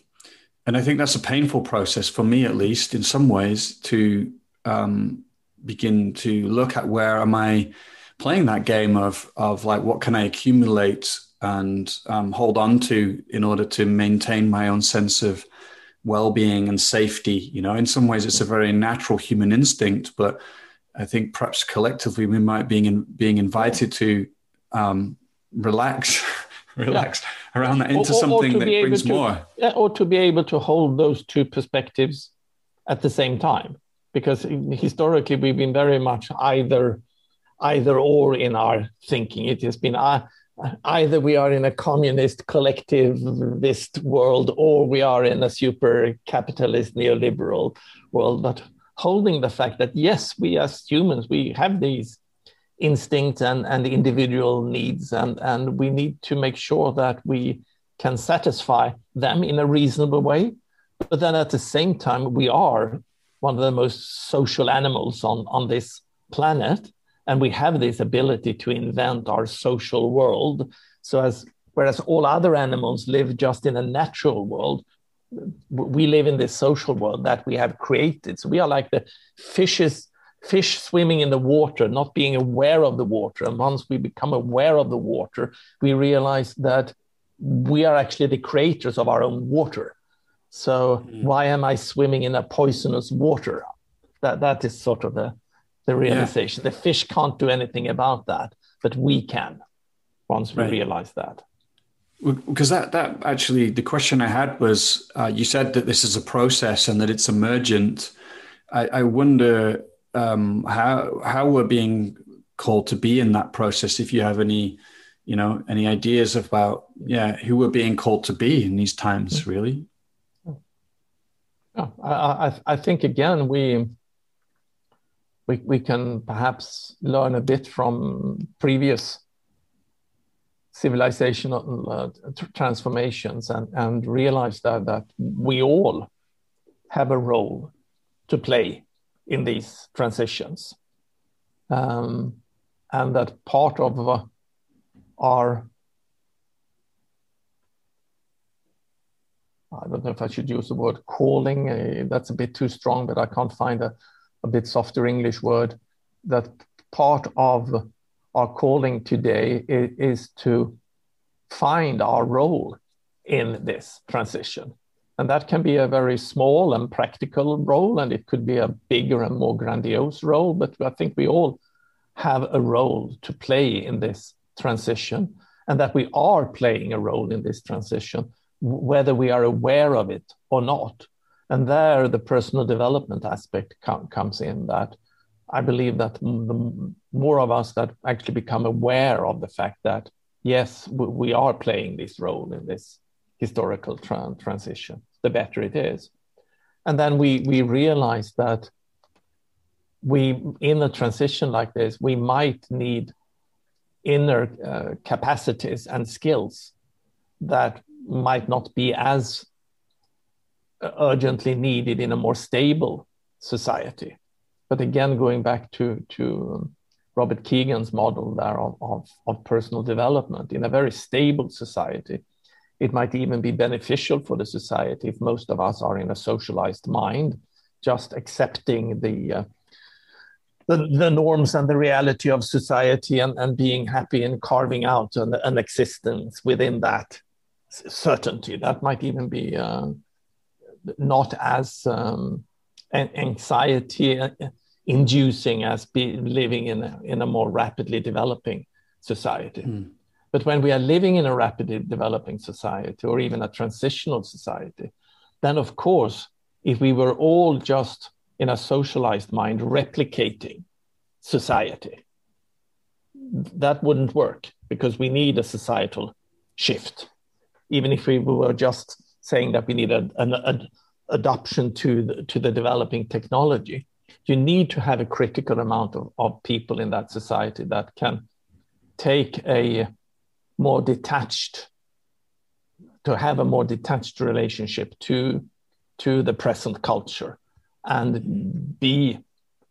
and I think that's a painful process for me, at least, in some ways, to um, begin to look at where am I playing that game of of like what can I accumulate and um, hold on to in order to maintain my own sense of well-being and safety you know in some ways it's a very natural human instinct but i think perhaps collectively we might being in, being invited to um, relax relax yeah. around that into or, or, something or that brings to, more. yeah, or to be able to hold those two perspectives at the same time. Because historically we've been very much either either or in our thinking. It has been uh, either we are in a communist collectivist world or we are in a super capitalist neoliberal world. But holding the fact that yes we as humans we have these instincts and, and individual needs and, and we need to make sure that we can satisfy them in a reasonable way but then at the same time we are one of the most social animals on, on this planet. And we have this ability to invent our social world. So as whereas all other animals live just in a natural world, we live in this social world that we have created. So we are like the fishes, fish swimming in the water, not being aware of the water. And once we become aware of the water, we realize that we are actually the creators of our own water. So mm. why am I swimming in a poisonous water? That that is sort of the the realization. Yeah. The fish can't do anything about that, but we can once we right. realize that. Because that that actually the question I had was uh, you said that this is a process and that it's emergent. I, I wonder um, how how we're being called to be in that process. If you have any, you know, any ideas about yeah who we're being called to be in these times, mm. really. Yeah, I, I, I think again we, we we can perhaps learn a bit from previous civilizational uh, transformations and, and realize that that we all have a role to play in these transitions. Um, and that part of uh, our I don't know if I should use the word calling. Uh, that's a bit too strong, but I can't find a, a bit softer English word. That part of our calling today is, is to find our role in this transition. And that can be a very small and practical role, and it could be a bigger and more grandiose role. But I think we all have a role to play in this transition, and that we are playing a role in this transition whether we are aware of it or not. And there, the personal development aspect com- comes in. That I believe that the more of us that actually become aware of the fact that yes, we are playing this role in this historical tra- transition, the better it is. And then we we realize that we in a transition like this, we might need inner uh, capacities and skills that might not be as urgently needed in a more stable society. But again, going back to, to Robert Kegan's model there of, of, of, personal development, in a very stable society, it might even be beneficial for the society if most of us are in a socialized mind, just accepting the, uh, the, the, norms and the reality of society and, and being happy and carving out an, an existence within that certainty. That might even be uh, not as um, anxiety inducing as be living in a, in a more rapidly developing society. Mm. But when we are living in a rapidly developing society or even a transitional society, then of course, if we were all just in a socialized mind replicating society, that wouldn't work because we need a societal shift. Even if we were just saying that we need an, an adoption to the, to the developing technology, you need to have a critical amount of, of people in that society that can take a more detached to have a more detached relationship to to the present culture and be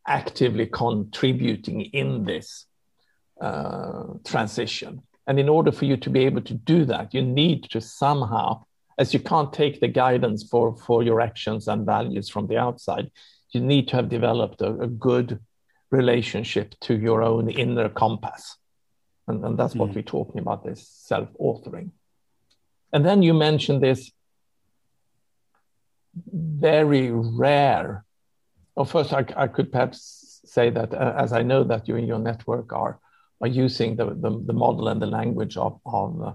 actively contributing in this uh, transition and in order for you to be able to do that, you need to somehow, as you can't take the guidance for, for your actions and values from the outside, you need to have developed a, a good relationship to your own inner compass. And, and that's mm. what hmm. we're talking about this self authoring. And then you mentioned this very rare. Well, first, I, I could perhaps say that uh, as I know that you and your network are are using the, the, the model and the language of, of, uh,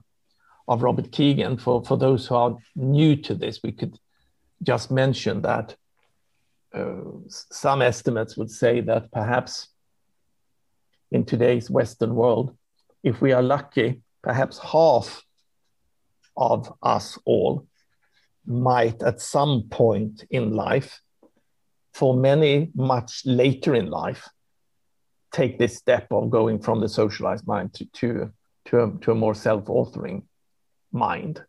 of Robert Kegan For, for those who are new to this, we could just mention that uh, some estimates would say that perhaps in today's Western world, if we are lucky, perhaps half of us all might at some point in life, for many much later in life, take this step of going from the socialized mind to to to a, to a more self-authoring mind.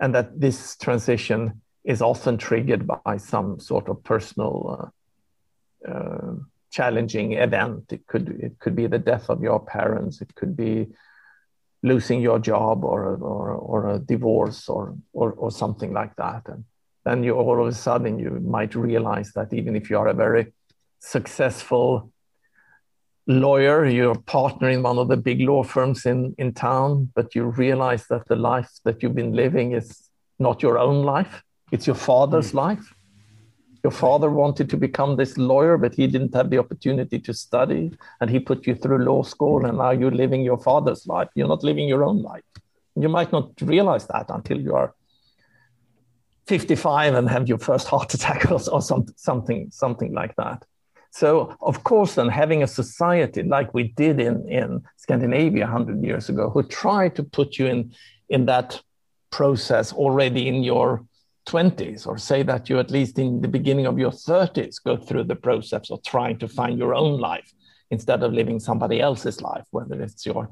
And that this transition is often triggered by some sort of personal uh, uh, challenging event. It could it could be the death of your parents. It could be losing your job or or, or a divorce or, or or something like that. And then you all of a sudden you might realize that even if you are a very successful lawyer, you're a partner in one of the big law firms in, in town, but you realize that the life that you've been living is not your own life, it's your father's mm. life. Your father wanted to become this lawyer, but he didn't have the opportunity to study, and he put you through law school, and now you're living your father's life. You're not living your own life. You might not realize that until you are 55 and have your first heart attack or, or some, something, something like that. So, of course, then having a society like we did in, in Scandinavia 100 years ago, who tried to put you in, in that process already in your 20s, or say that you at least in the beginning of your 30s go through the process of trying to find your own life instead of living somebody else's life, whether it's your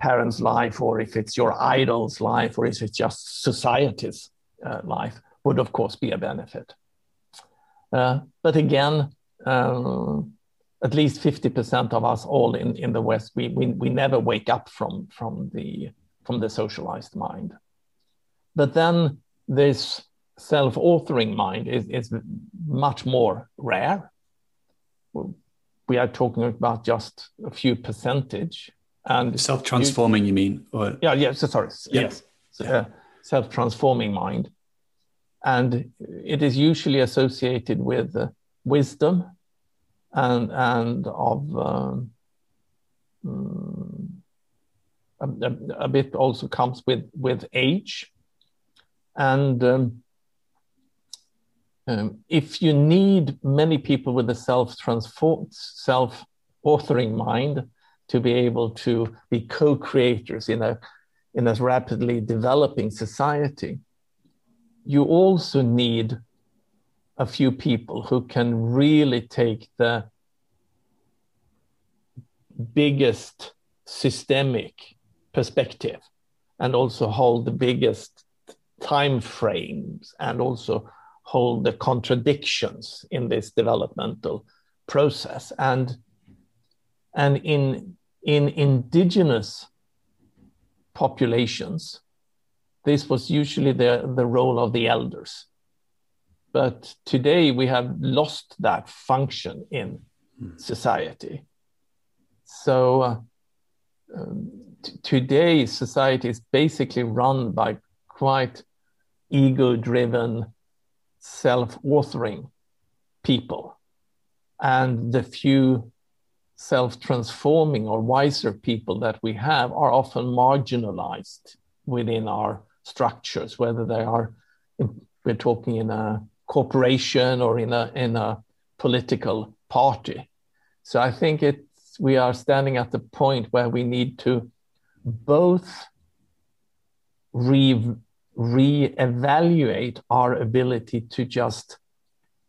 parents' life or if it's your idol's life or if it's just society's uh, life, would of course be a benefit. Uh, but again, um, at least 50% of us all in, in the West, we, we, we never wake up from, from, the, from the socialized mind. But then this self authoring mind is, is much more rare. We are talking about just a few percentage. And self transforming, you, you, mean? Or... Yeah, yeah, so, sorry. Yeah. Yes. Yeah. Uh, self transforming mind. And it is usually associated with uh, wisdom and and of um, mm, a, a, bit also comes with with age and um, um, if you need many people with a self self authoring mind to be able to be co-creators in a in a rapidly developing society you also need a few people who can really take the biggest systemic perspective and also hold the biggest time frames and also hold the contradictions in this developmental process and and in in indigenous populations this was usually the the role of the elders but today we have lost that function in society. So uh, um, t- today society is basically run by quite ego-driven, self-authoring people, and the few self-transforming or wiser people that we have are often marginalized within our structures, whether they are we're talking in a corporation or in a in a political party. So I think it's we are standing at the point where we need to both re re-evaluate our ability to just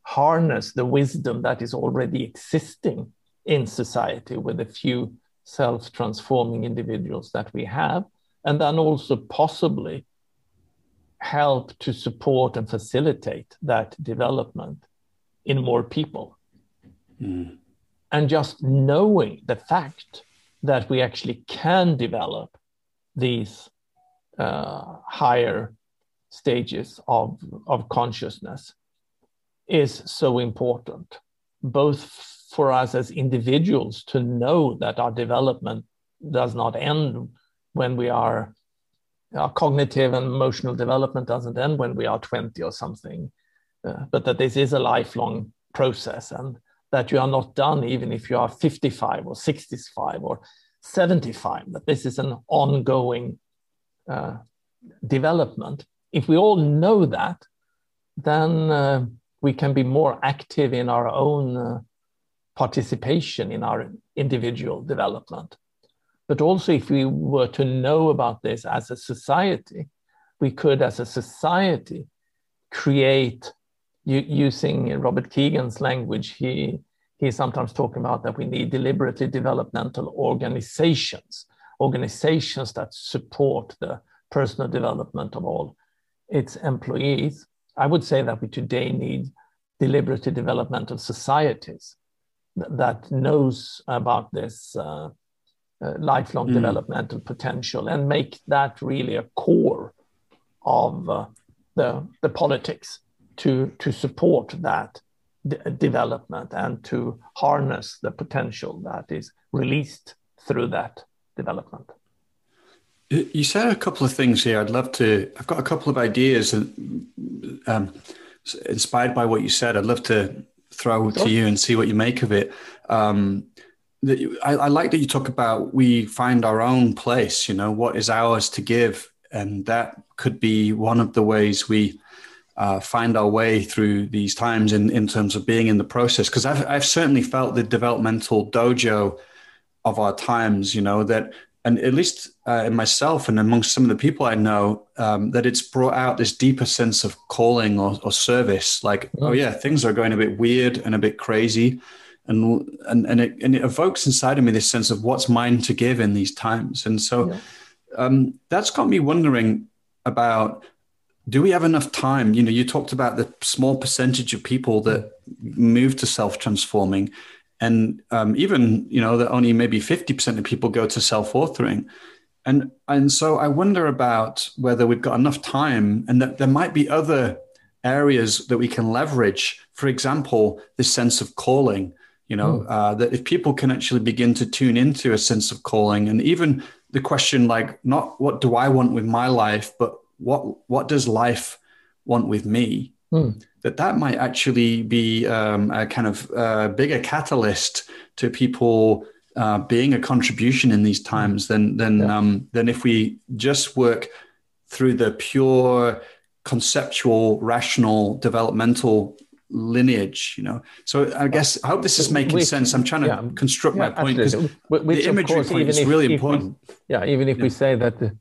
harness the wisdom that is already existing in society with a few self-transforming individuals that we have and then also possibly help to support and facilitate that development in more people. Mm. And just knowing the fact that we actually can develop these uh, higher stages of, of consciousness is so important, both for us as individuals to know that our development does not end when we are our cognitive and emotional development doesn't end when we are 20 or something, uh, but that this is a lifelong process and that you are not done even if you are 55 or 65 or 75, that this is an ongoing uh, development. If we all know that, then uh, we can be more active in our own uh, participation in our individual development. But also, if we were to know about this as a society, we could, as a society, create, using Robert Kegan's language, he, he's sometimes talking about that we need deliberately developmental organizations, organizations that support the personal development of all its employees. I would say that we today need deliberative developmental societies that knows about this uh, uh, lifelong mm. developmental potential and make that really a core of uh, the, the politics to, to support that development and to harness the potential that is released through that development. You said a couple of things here. I'd love to. I've got a couple of ideas, and um, inspired by what you said, I'd love to throw to you and see what you make of it. Um, I, I, like that you talk about we find our own place. You know what is ours to give, and that could be one of the ways we uh, find our way through these times in in terms of being in the process. Because I've I've certainly felt the developmental dojo of our times. You know that and at least uh, in myself and amongst some of the people I know, um, that it's brought out this deeper sense of calling or, or service. Like, oh yeah, things are going a bit weird and a bit crazy, and and and it, and it evokes inside of me this sense of what's mine to give in these times. And so yeah. um, that's got me wondering about do we have enough time? You know, you talked about the small percentage of people that move to self transforming and um, even you know that only maybe 50% of people go to self-authoring. And and so i wonder about whether we've got enough time and that there might be other areas that we can leverage. For example this sense of calling you know mm. uh, that if people can actually begin to tune into a sense of calling and even the question like not what do i want with my life but what what does life want with me? Mm that that might actually be um, a kind of uh, bigger catalyst to people uh, being a contribution in these times than than yeah. um, than if we just work through the pure conceptual, rational, developmental lineage. You know, so I guess I hope this is making Which, sense. I'm trying to yeah, construct yeah, my point because the imagery course, point is if, really important. We, yeah, even if we say that the,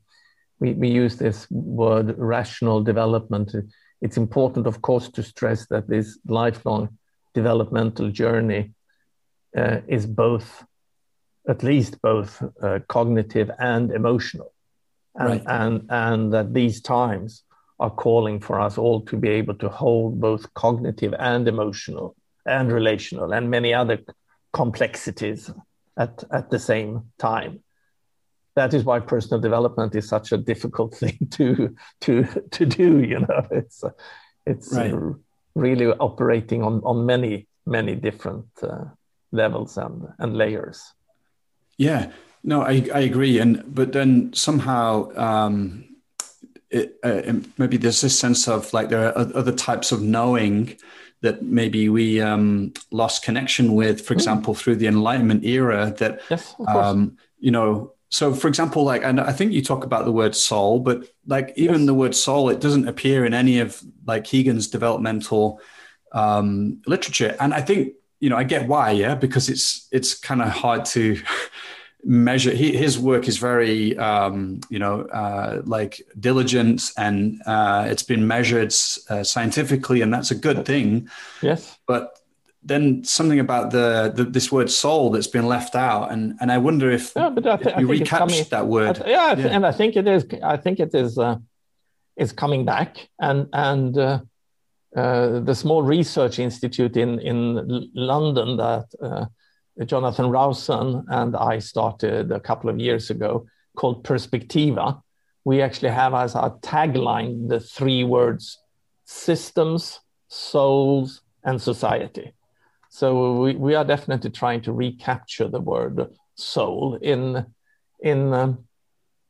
we we use this word rational development it's important, of course, to stress that this lifelong developmental journey uh, is both, at least both uh, cognitive and emotional. And, right. and, and that these times are calling for us all to be able to hold both cognitive and emotional and relational and many other complexities at, at the same time that is why personal development is such a difficult thing to to to do you know it's it's right. really operating on on many many different uh, levels and and layers yeah no i i agree and but then somehow um it, uh, maybe there's this sense of like there are other types of knowing that maybe we um, lost connection with, for mm. example, through the Enlightenment era. That yes, um, you know, so for example like and i think you talk about the word soul but like even yes. the word soul it doesn't appear in any of like Kegan's developmental um, literature. And i think you know i get why yeah because it's it's kind of hard to measure. He, his work is very um, you know uh, like diligent and uh, it's been measured uh, scientifically and that's a good thing. Yes. But then something about the, the, this word soul that's been left out, and and I wonder if, yeah, but I th- if you recaptured that word. Th- yeah, th- yeah, and I think it is. I think it is. Uh, is coming back, and and uh, uh, the small research institute in in London that uh, Jonathan Rowson and I started a couple of years ago, called Perspectiva. We actually have as our tagline the three words: systems, souls, and society so we, we are definitely trying to recapture the word soul in in um,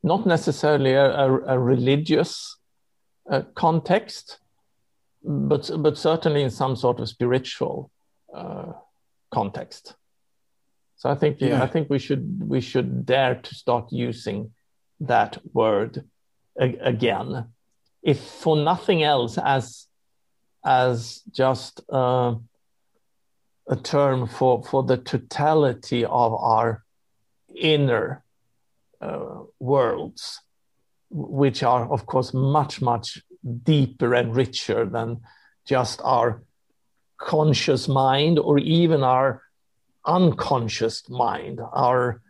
not necessarily a, a, a religious uh, context, but but certainly in some sort of spiritual uh, context. So I think yeah. I think we should we should dare to start using that word a- again, if for nothing else as as just. Uh, a term for, for the totality of our inner uh, worlds, which are, of course, much, much deeper and richer than just our conscious mind or even our unconscious mind, our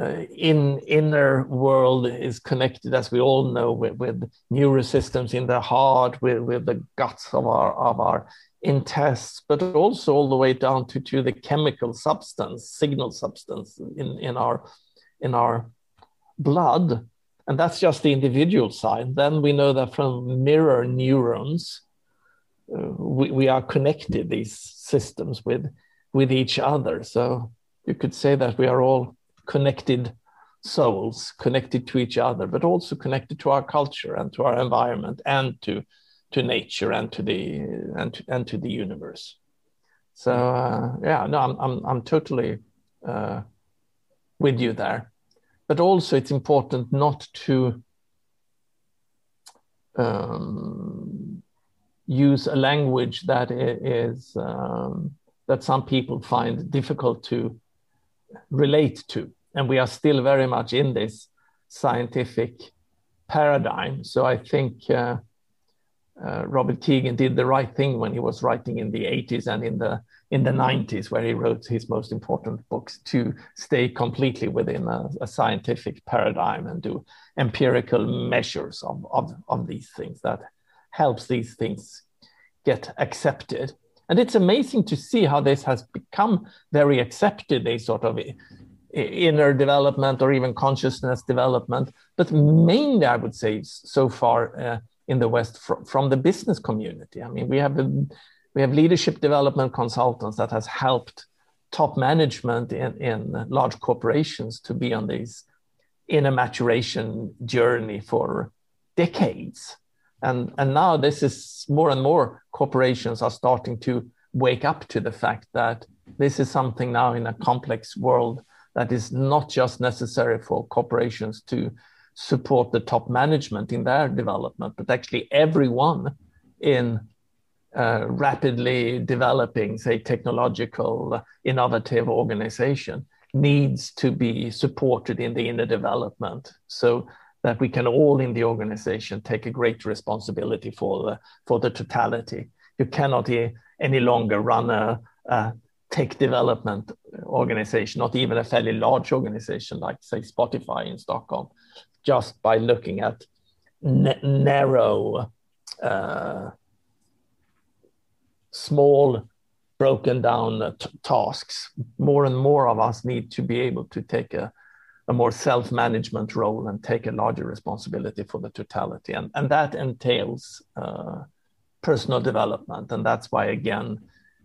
uh, in inner world is connected, as we all know, with, with neurosystems in the heart, with, with the guts of our of our intestines, but also all the way down to, to the chemical substance, signal substance in, in our in our blood. And that's just the individual side. Then we know that from mirror neurons, uh, we, we are connected, these systems, with, with each other. So you could say that we are all connected souls, connected to each other, but also connected to our culture and to our environment and to, to nature and to the, and to, and to the universe. So uh, yeah, no, I'm, I'm, I'm totally uh, with you there. But also it's important not to um, use a language that is um, that some people find difficult to relate to. And we are still very much in this scientific paradigm. So i think uh, uh, robert kegan did the right thing when he was writing in the 80s and in the in the 90s, where he wrote his most important books, to stay completely within a, a scientific paradigm and do empirical measures of, of, of these things that helps these things get accepted. And it's amazing to see how this has become very accepted, a sort of inner development or even consciousness development, but mainly, I would say, so far uh, in the West fr- from the business community. I mean, we have we have leadership development consultants that has helped top management in, in large corporations to be on this inner maturation journey for decades. And, and now this is more and more corporations are starting to wake up to the fact that this is something now in a complex world that is not just necessary for corporations to support the top management in their development, but actually everyone in uh, rapidly developing, say, technological, innovative organization needs to be supported in the inner development so that we can all in the organization take a great responsibility for the, for the totality. You cannot any longer run a, a tech development organization, not even a fairly large organization like, say, Spotify in Stockholm, just by looking at narrow uh, small broken down t- tasks more and more of us need to be able to take a, a more self-management role and take a larger responsibility for the totality. And, and that entails uh, personal development. And that's why again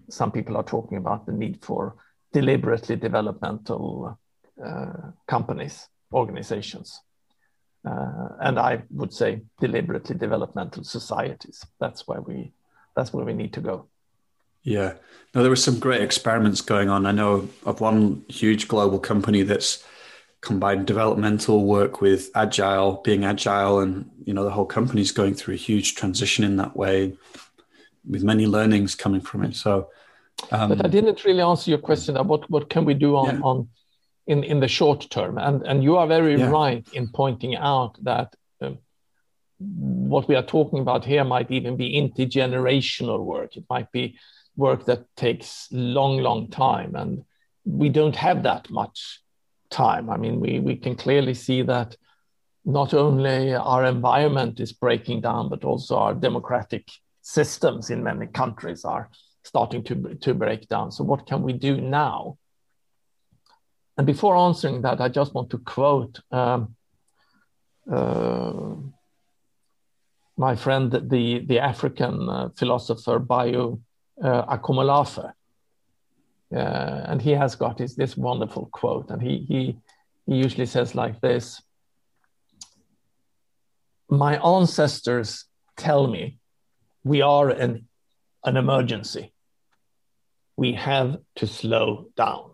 some people are talking about the need for deliberately developmental uh, companies organizations uh, and i would say deliberately developmental societies that's where we that's where we need to go yeah. No, there were some great experiments going on. I know of one huge global company that's combined developmental work with agile, being agile, and you know the whole company's going through a huge transition in that way, with many learnings coming from it. So, um, but I didn't really answer your question. What what can we do on yeah. on in in the short term? And and you are very yeah. right in pointing out that. Um, what we are talking about here might even be intergenerational work. It might be work that takes long, long time. And we don't have that much time. I mean, we, we can clearly see that not only our environment is breaking down, but also our democratic systems in many countries are starting to, to break down. So, what can we do now? And before answering that, I just want to quote um, uh, my friend, the, the African uh, philosopher Bayo uh, Akomolafe. Uh, and he has got his, this wonderful quote, and he, he, he usually says like this My ancestors tell me we are an, an emergency. We have to slow down.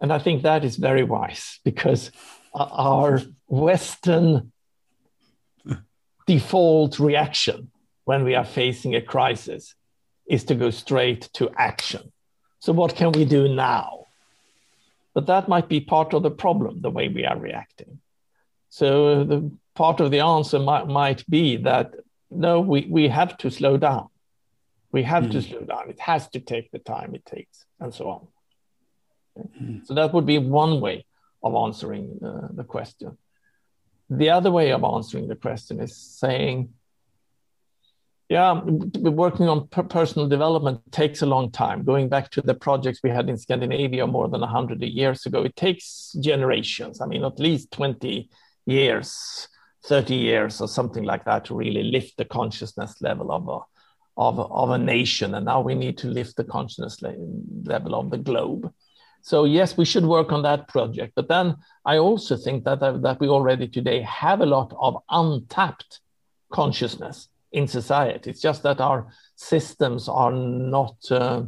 And I think that is very wise because our Western default reaction when we are facing a crisis is to go straight to action. So, what can we do now? But that might be part of the problem, the way we are reacting. So, the part of the answer might, might be that no, we, we have to slow down. We have mm. to slow down. It has to take the time it takes, and so on. So that would be one way of answering uh, the question. The other way of answering the question is saying, yeah, working on personal development takes a long time. Going back to the projects we had in Scandinavia more than 100 years ago, it takes generations. I mean, at least 20 years, 30 years, or something like that to really lift the consciousness level of a, of, of a nation. And now we need to lift the consciousness level of the globe. So yes, we should work on that project. But then I also think that, that we already today have a lot of untapped consciousness in society. It's just that our systems are not uh,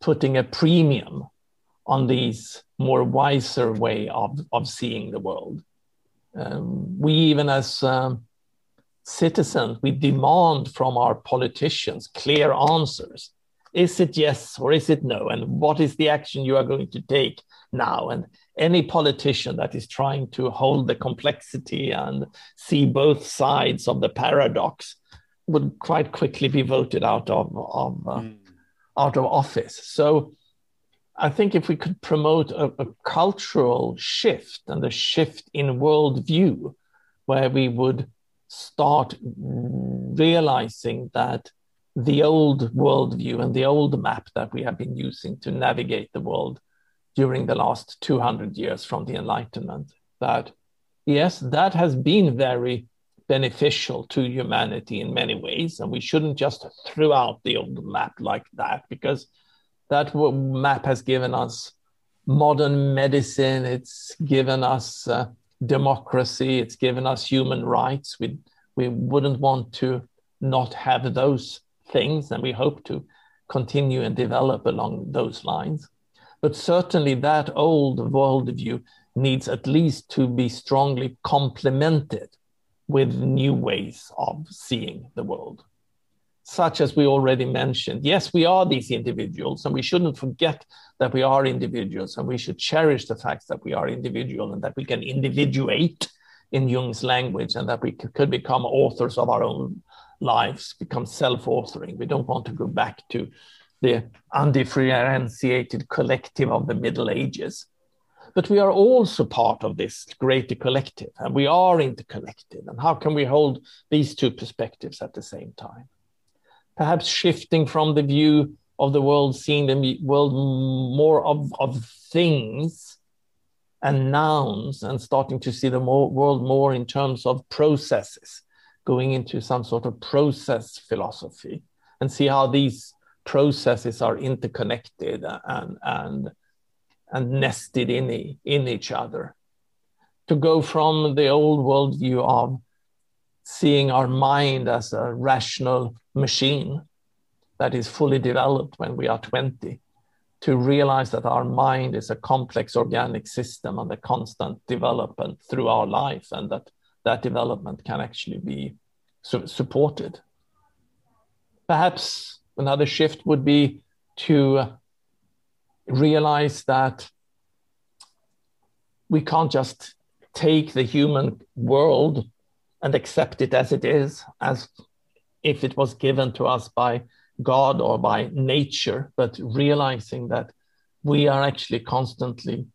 putting a premium on these more wiser way of, of seeing the world. Um, we even as um, citizens, we demand from our politicians clear answers. Is it yes or is it no? And what is the action you are going to take now? And any politician that is trying to hold the complexity and see both sides of the paradox would quite quickly be voted out of, of uh, mm. out of office. So I think if we could promote a, a, cultural shift and a shift in worldview, where we would start realizing that the old worldview and the old map that we have been using to navigate the world during the last 200 years from the Enlightenment, that yes, that has been very beneficial to humanity in many ways. And we shouldn't just throw out the old map like that because that map has given us modern medicine, it's given us uh, democracy, it's given us human rights. We, we wouldn't want to not have those things, and we hope to continue and develop along those lines. But certainly, that old worldview needs at least to be strongly complemented with new ways of seeing the world. Such as we already mentioned, yes, we are these individuals, and we shouldn't forget that we are individuals, and we should cherish the fact that we are individual and that we can individuate in Jung's language, and that we could become authors of our own lives, become self authoring. We don't want to go back to the undifferentiated collective of the Middle Ages but we are also part of this greater collective and we are interconnected. And how can we hold these two perspectives at the same time? Perhaps shifting from the view of the world, seeing the world more of, of things and nouns and starting to see the more, world more in terms of processes, going into some sort of process philosophy and see how these processes are interconnected and, and and nested in, in each other. To go from the old worldview of seeing our mind as a rational machine that is fully developed when we are 20, to realize that our mind is a complex organic system a constant development through our life, and that that development can actually be su- supported. Perhaps another shift would be to realize that we can't just take the human world and accept it as it is, as if it was given to us by God or by nature, but realizing that we are actually constantly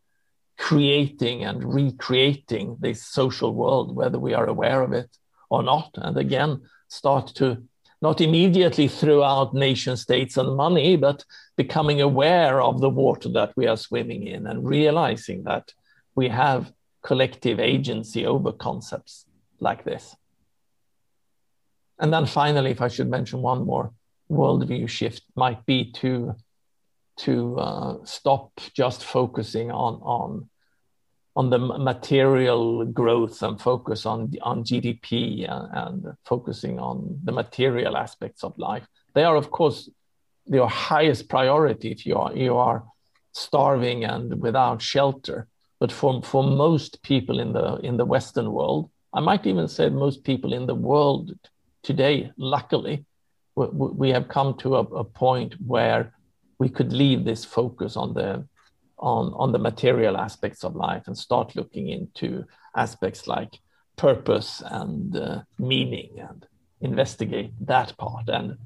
creating and recreating this social world, whether we are aware of it or not. And again, start to not immediately throw out nation states and money, but becoming aware of the water that we are swimming in and realizing that we have collective agency over concepts like this. And then finally, if I should mention one more worldview shift, might be to to uh, stop just focusing on on on the material growth and focus on on GDP and, and, focusing on the material aspects of life. They are, of course, your highest priority if you are you are starving and without shelter. But for for most people in the in the Western world, I might even say most people in the world today, luckily, we, we have come to a, a point where we could leave this focus on the on, on the material aspects of life and start looking into aspects like purpose and uh, meaning and investigate that part. And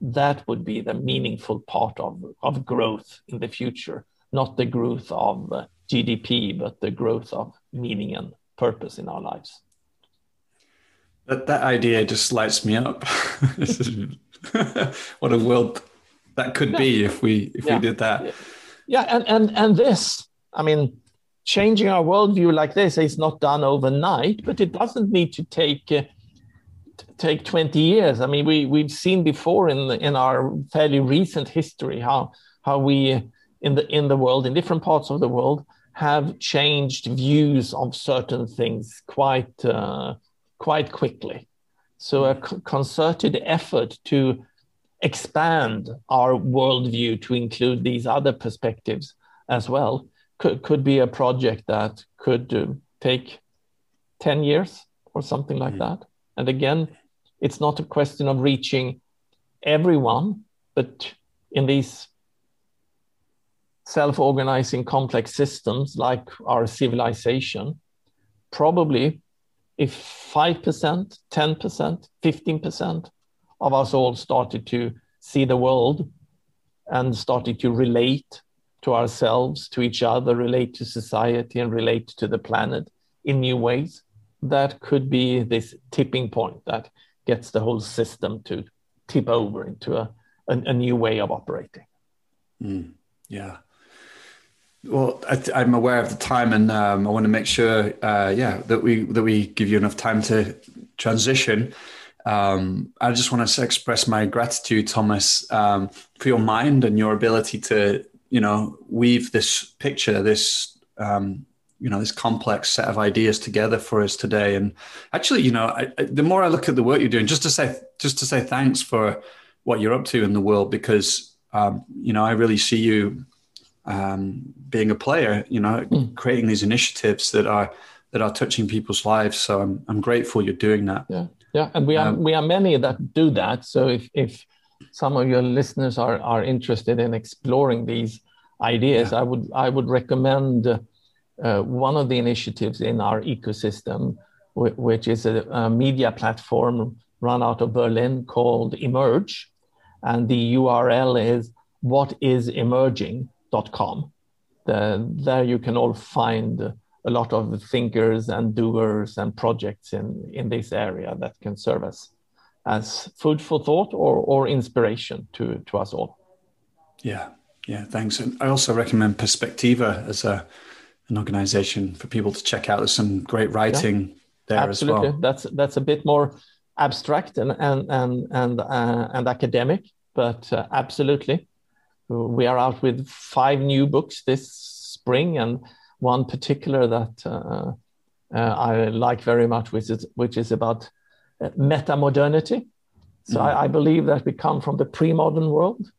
that would be the meaningful part of, of growth in the future not the growth of uh, GDP, but the growth of meaning and purpose in our lives. That that idea just lights me up. what a world that could yeah. be if we if yeah. we did that. Yeah, and and and this, I mean, changing our worldview like this is not done overnight, but it doesn't need to take. Uh, take 20 years i mean we we've seen before in the, in our fairly recent history how how we in the in the world in different parts of the world have changed views of certain things quite uh, quite quickly. So a concerted effort to expand our worldview to include these other perspectives as well could, could be a project that could uh, take 10 years or something like mm. that. And again, it's not a question of reaching everyone, but in these self organizing complex systems like our civilization, probably if 5%, 10%, 15% of us all started to see the world and started to relate to ourselves, to each other, relate to society, and relate to the planet in new ways, that could be this tipping point that gets the whole system to tip over into a, a, a new way of operating. Mm, yeah. Well, I, am aware of the time, and um, I want to make sure, uh, yeah, that we that we give you enough time to transition. Um, I just want to express my gratitude, Tomas, um, for your mind and your ability to, you know, weave this picture, this, um, you know, this complex set of ideas together for us today. And actually, you know, I, I, the more I look at the work you're doing, just to say, just to say thanks for what you're up to in the world, because, um, you know, I really see you um, being a player, you know, mm. creating these initiatives that are that are touching people's lives. So I'm I'm grateful you're doing that. Yeah, yeah, and we are um, we are many that do that. So if if some of your listeners are are interested in exploring these ideas, yeah. I would I would recommend uh, one of the initiatives in our ecosystem, which is a, a media platform run out of Berlin called Emerge, and the URL is what is emerging com. The, there you can all find a lot of thinkers and doers and projects in, in this area that can serve as, as food for thought or, or inspiration to, to us all. Yeah, yeah, thanks. And I also recommend Perspectiva as a, an organization for people to check out. There's some great writing yeah, there absolutely. as well. Absolutely that's, that's a bit more abstract and, and, and, and, uh, and academic, but uh, absolutely we are out with five new books this spring, and one particular that uh, uh, I like very much, which is which is about uh, meta modernity. So mm. I, I, believe that we come from the pre-modern world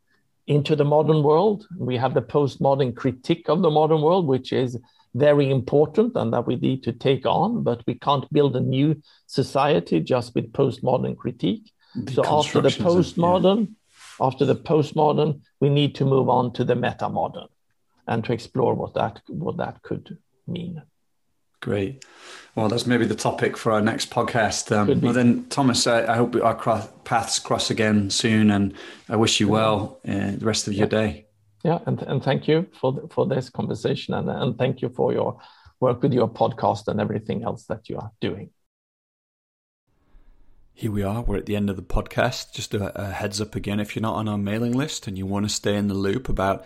into the modern world. We have the postmodern critique of the modern world, which is very important and that we need to take on, but we can't build a new society just with postmodern critique. So after the postmodern, yeah after the postmodern, we need to move on to the metamodern and to explore what that what that could mean. Great. Well, that's maybe the topic for our next podcast. Um, well, then, Tomas, I, I hope our cross, paths cross again soon, and I wish you well uh, the rest of your day. Yeah, and, and thank you for for this conversation, and, and thank you for your work with your podcast and everything else that you are doing. Here we are, we're at the end of the podcast. Just a, a, heads up again if you're not on our mailing list and you want to stay in the loop about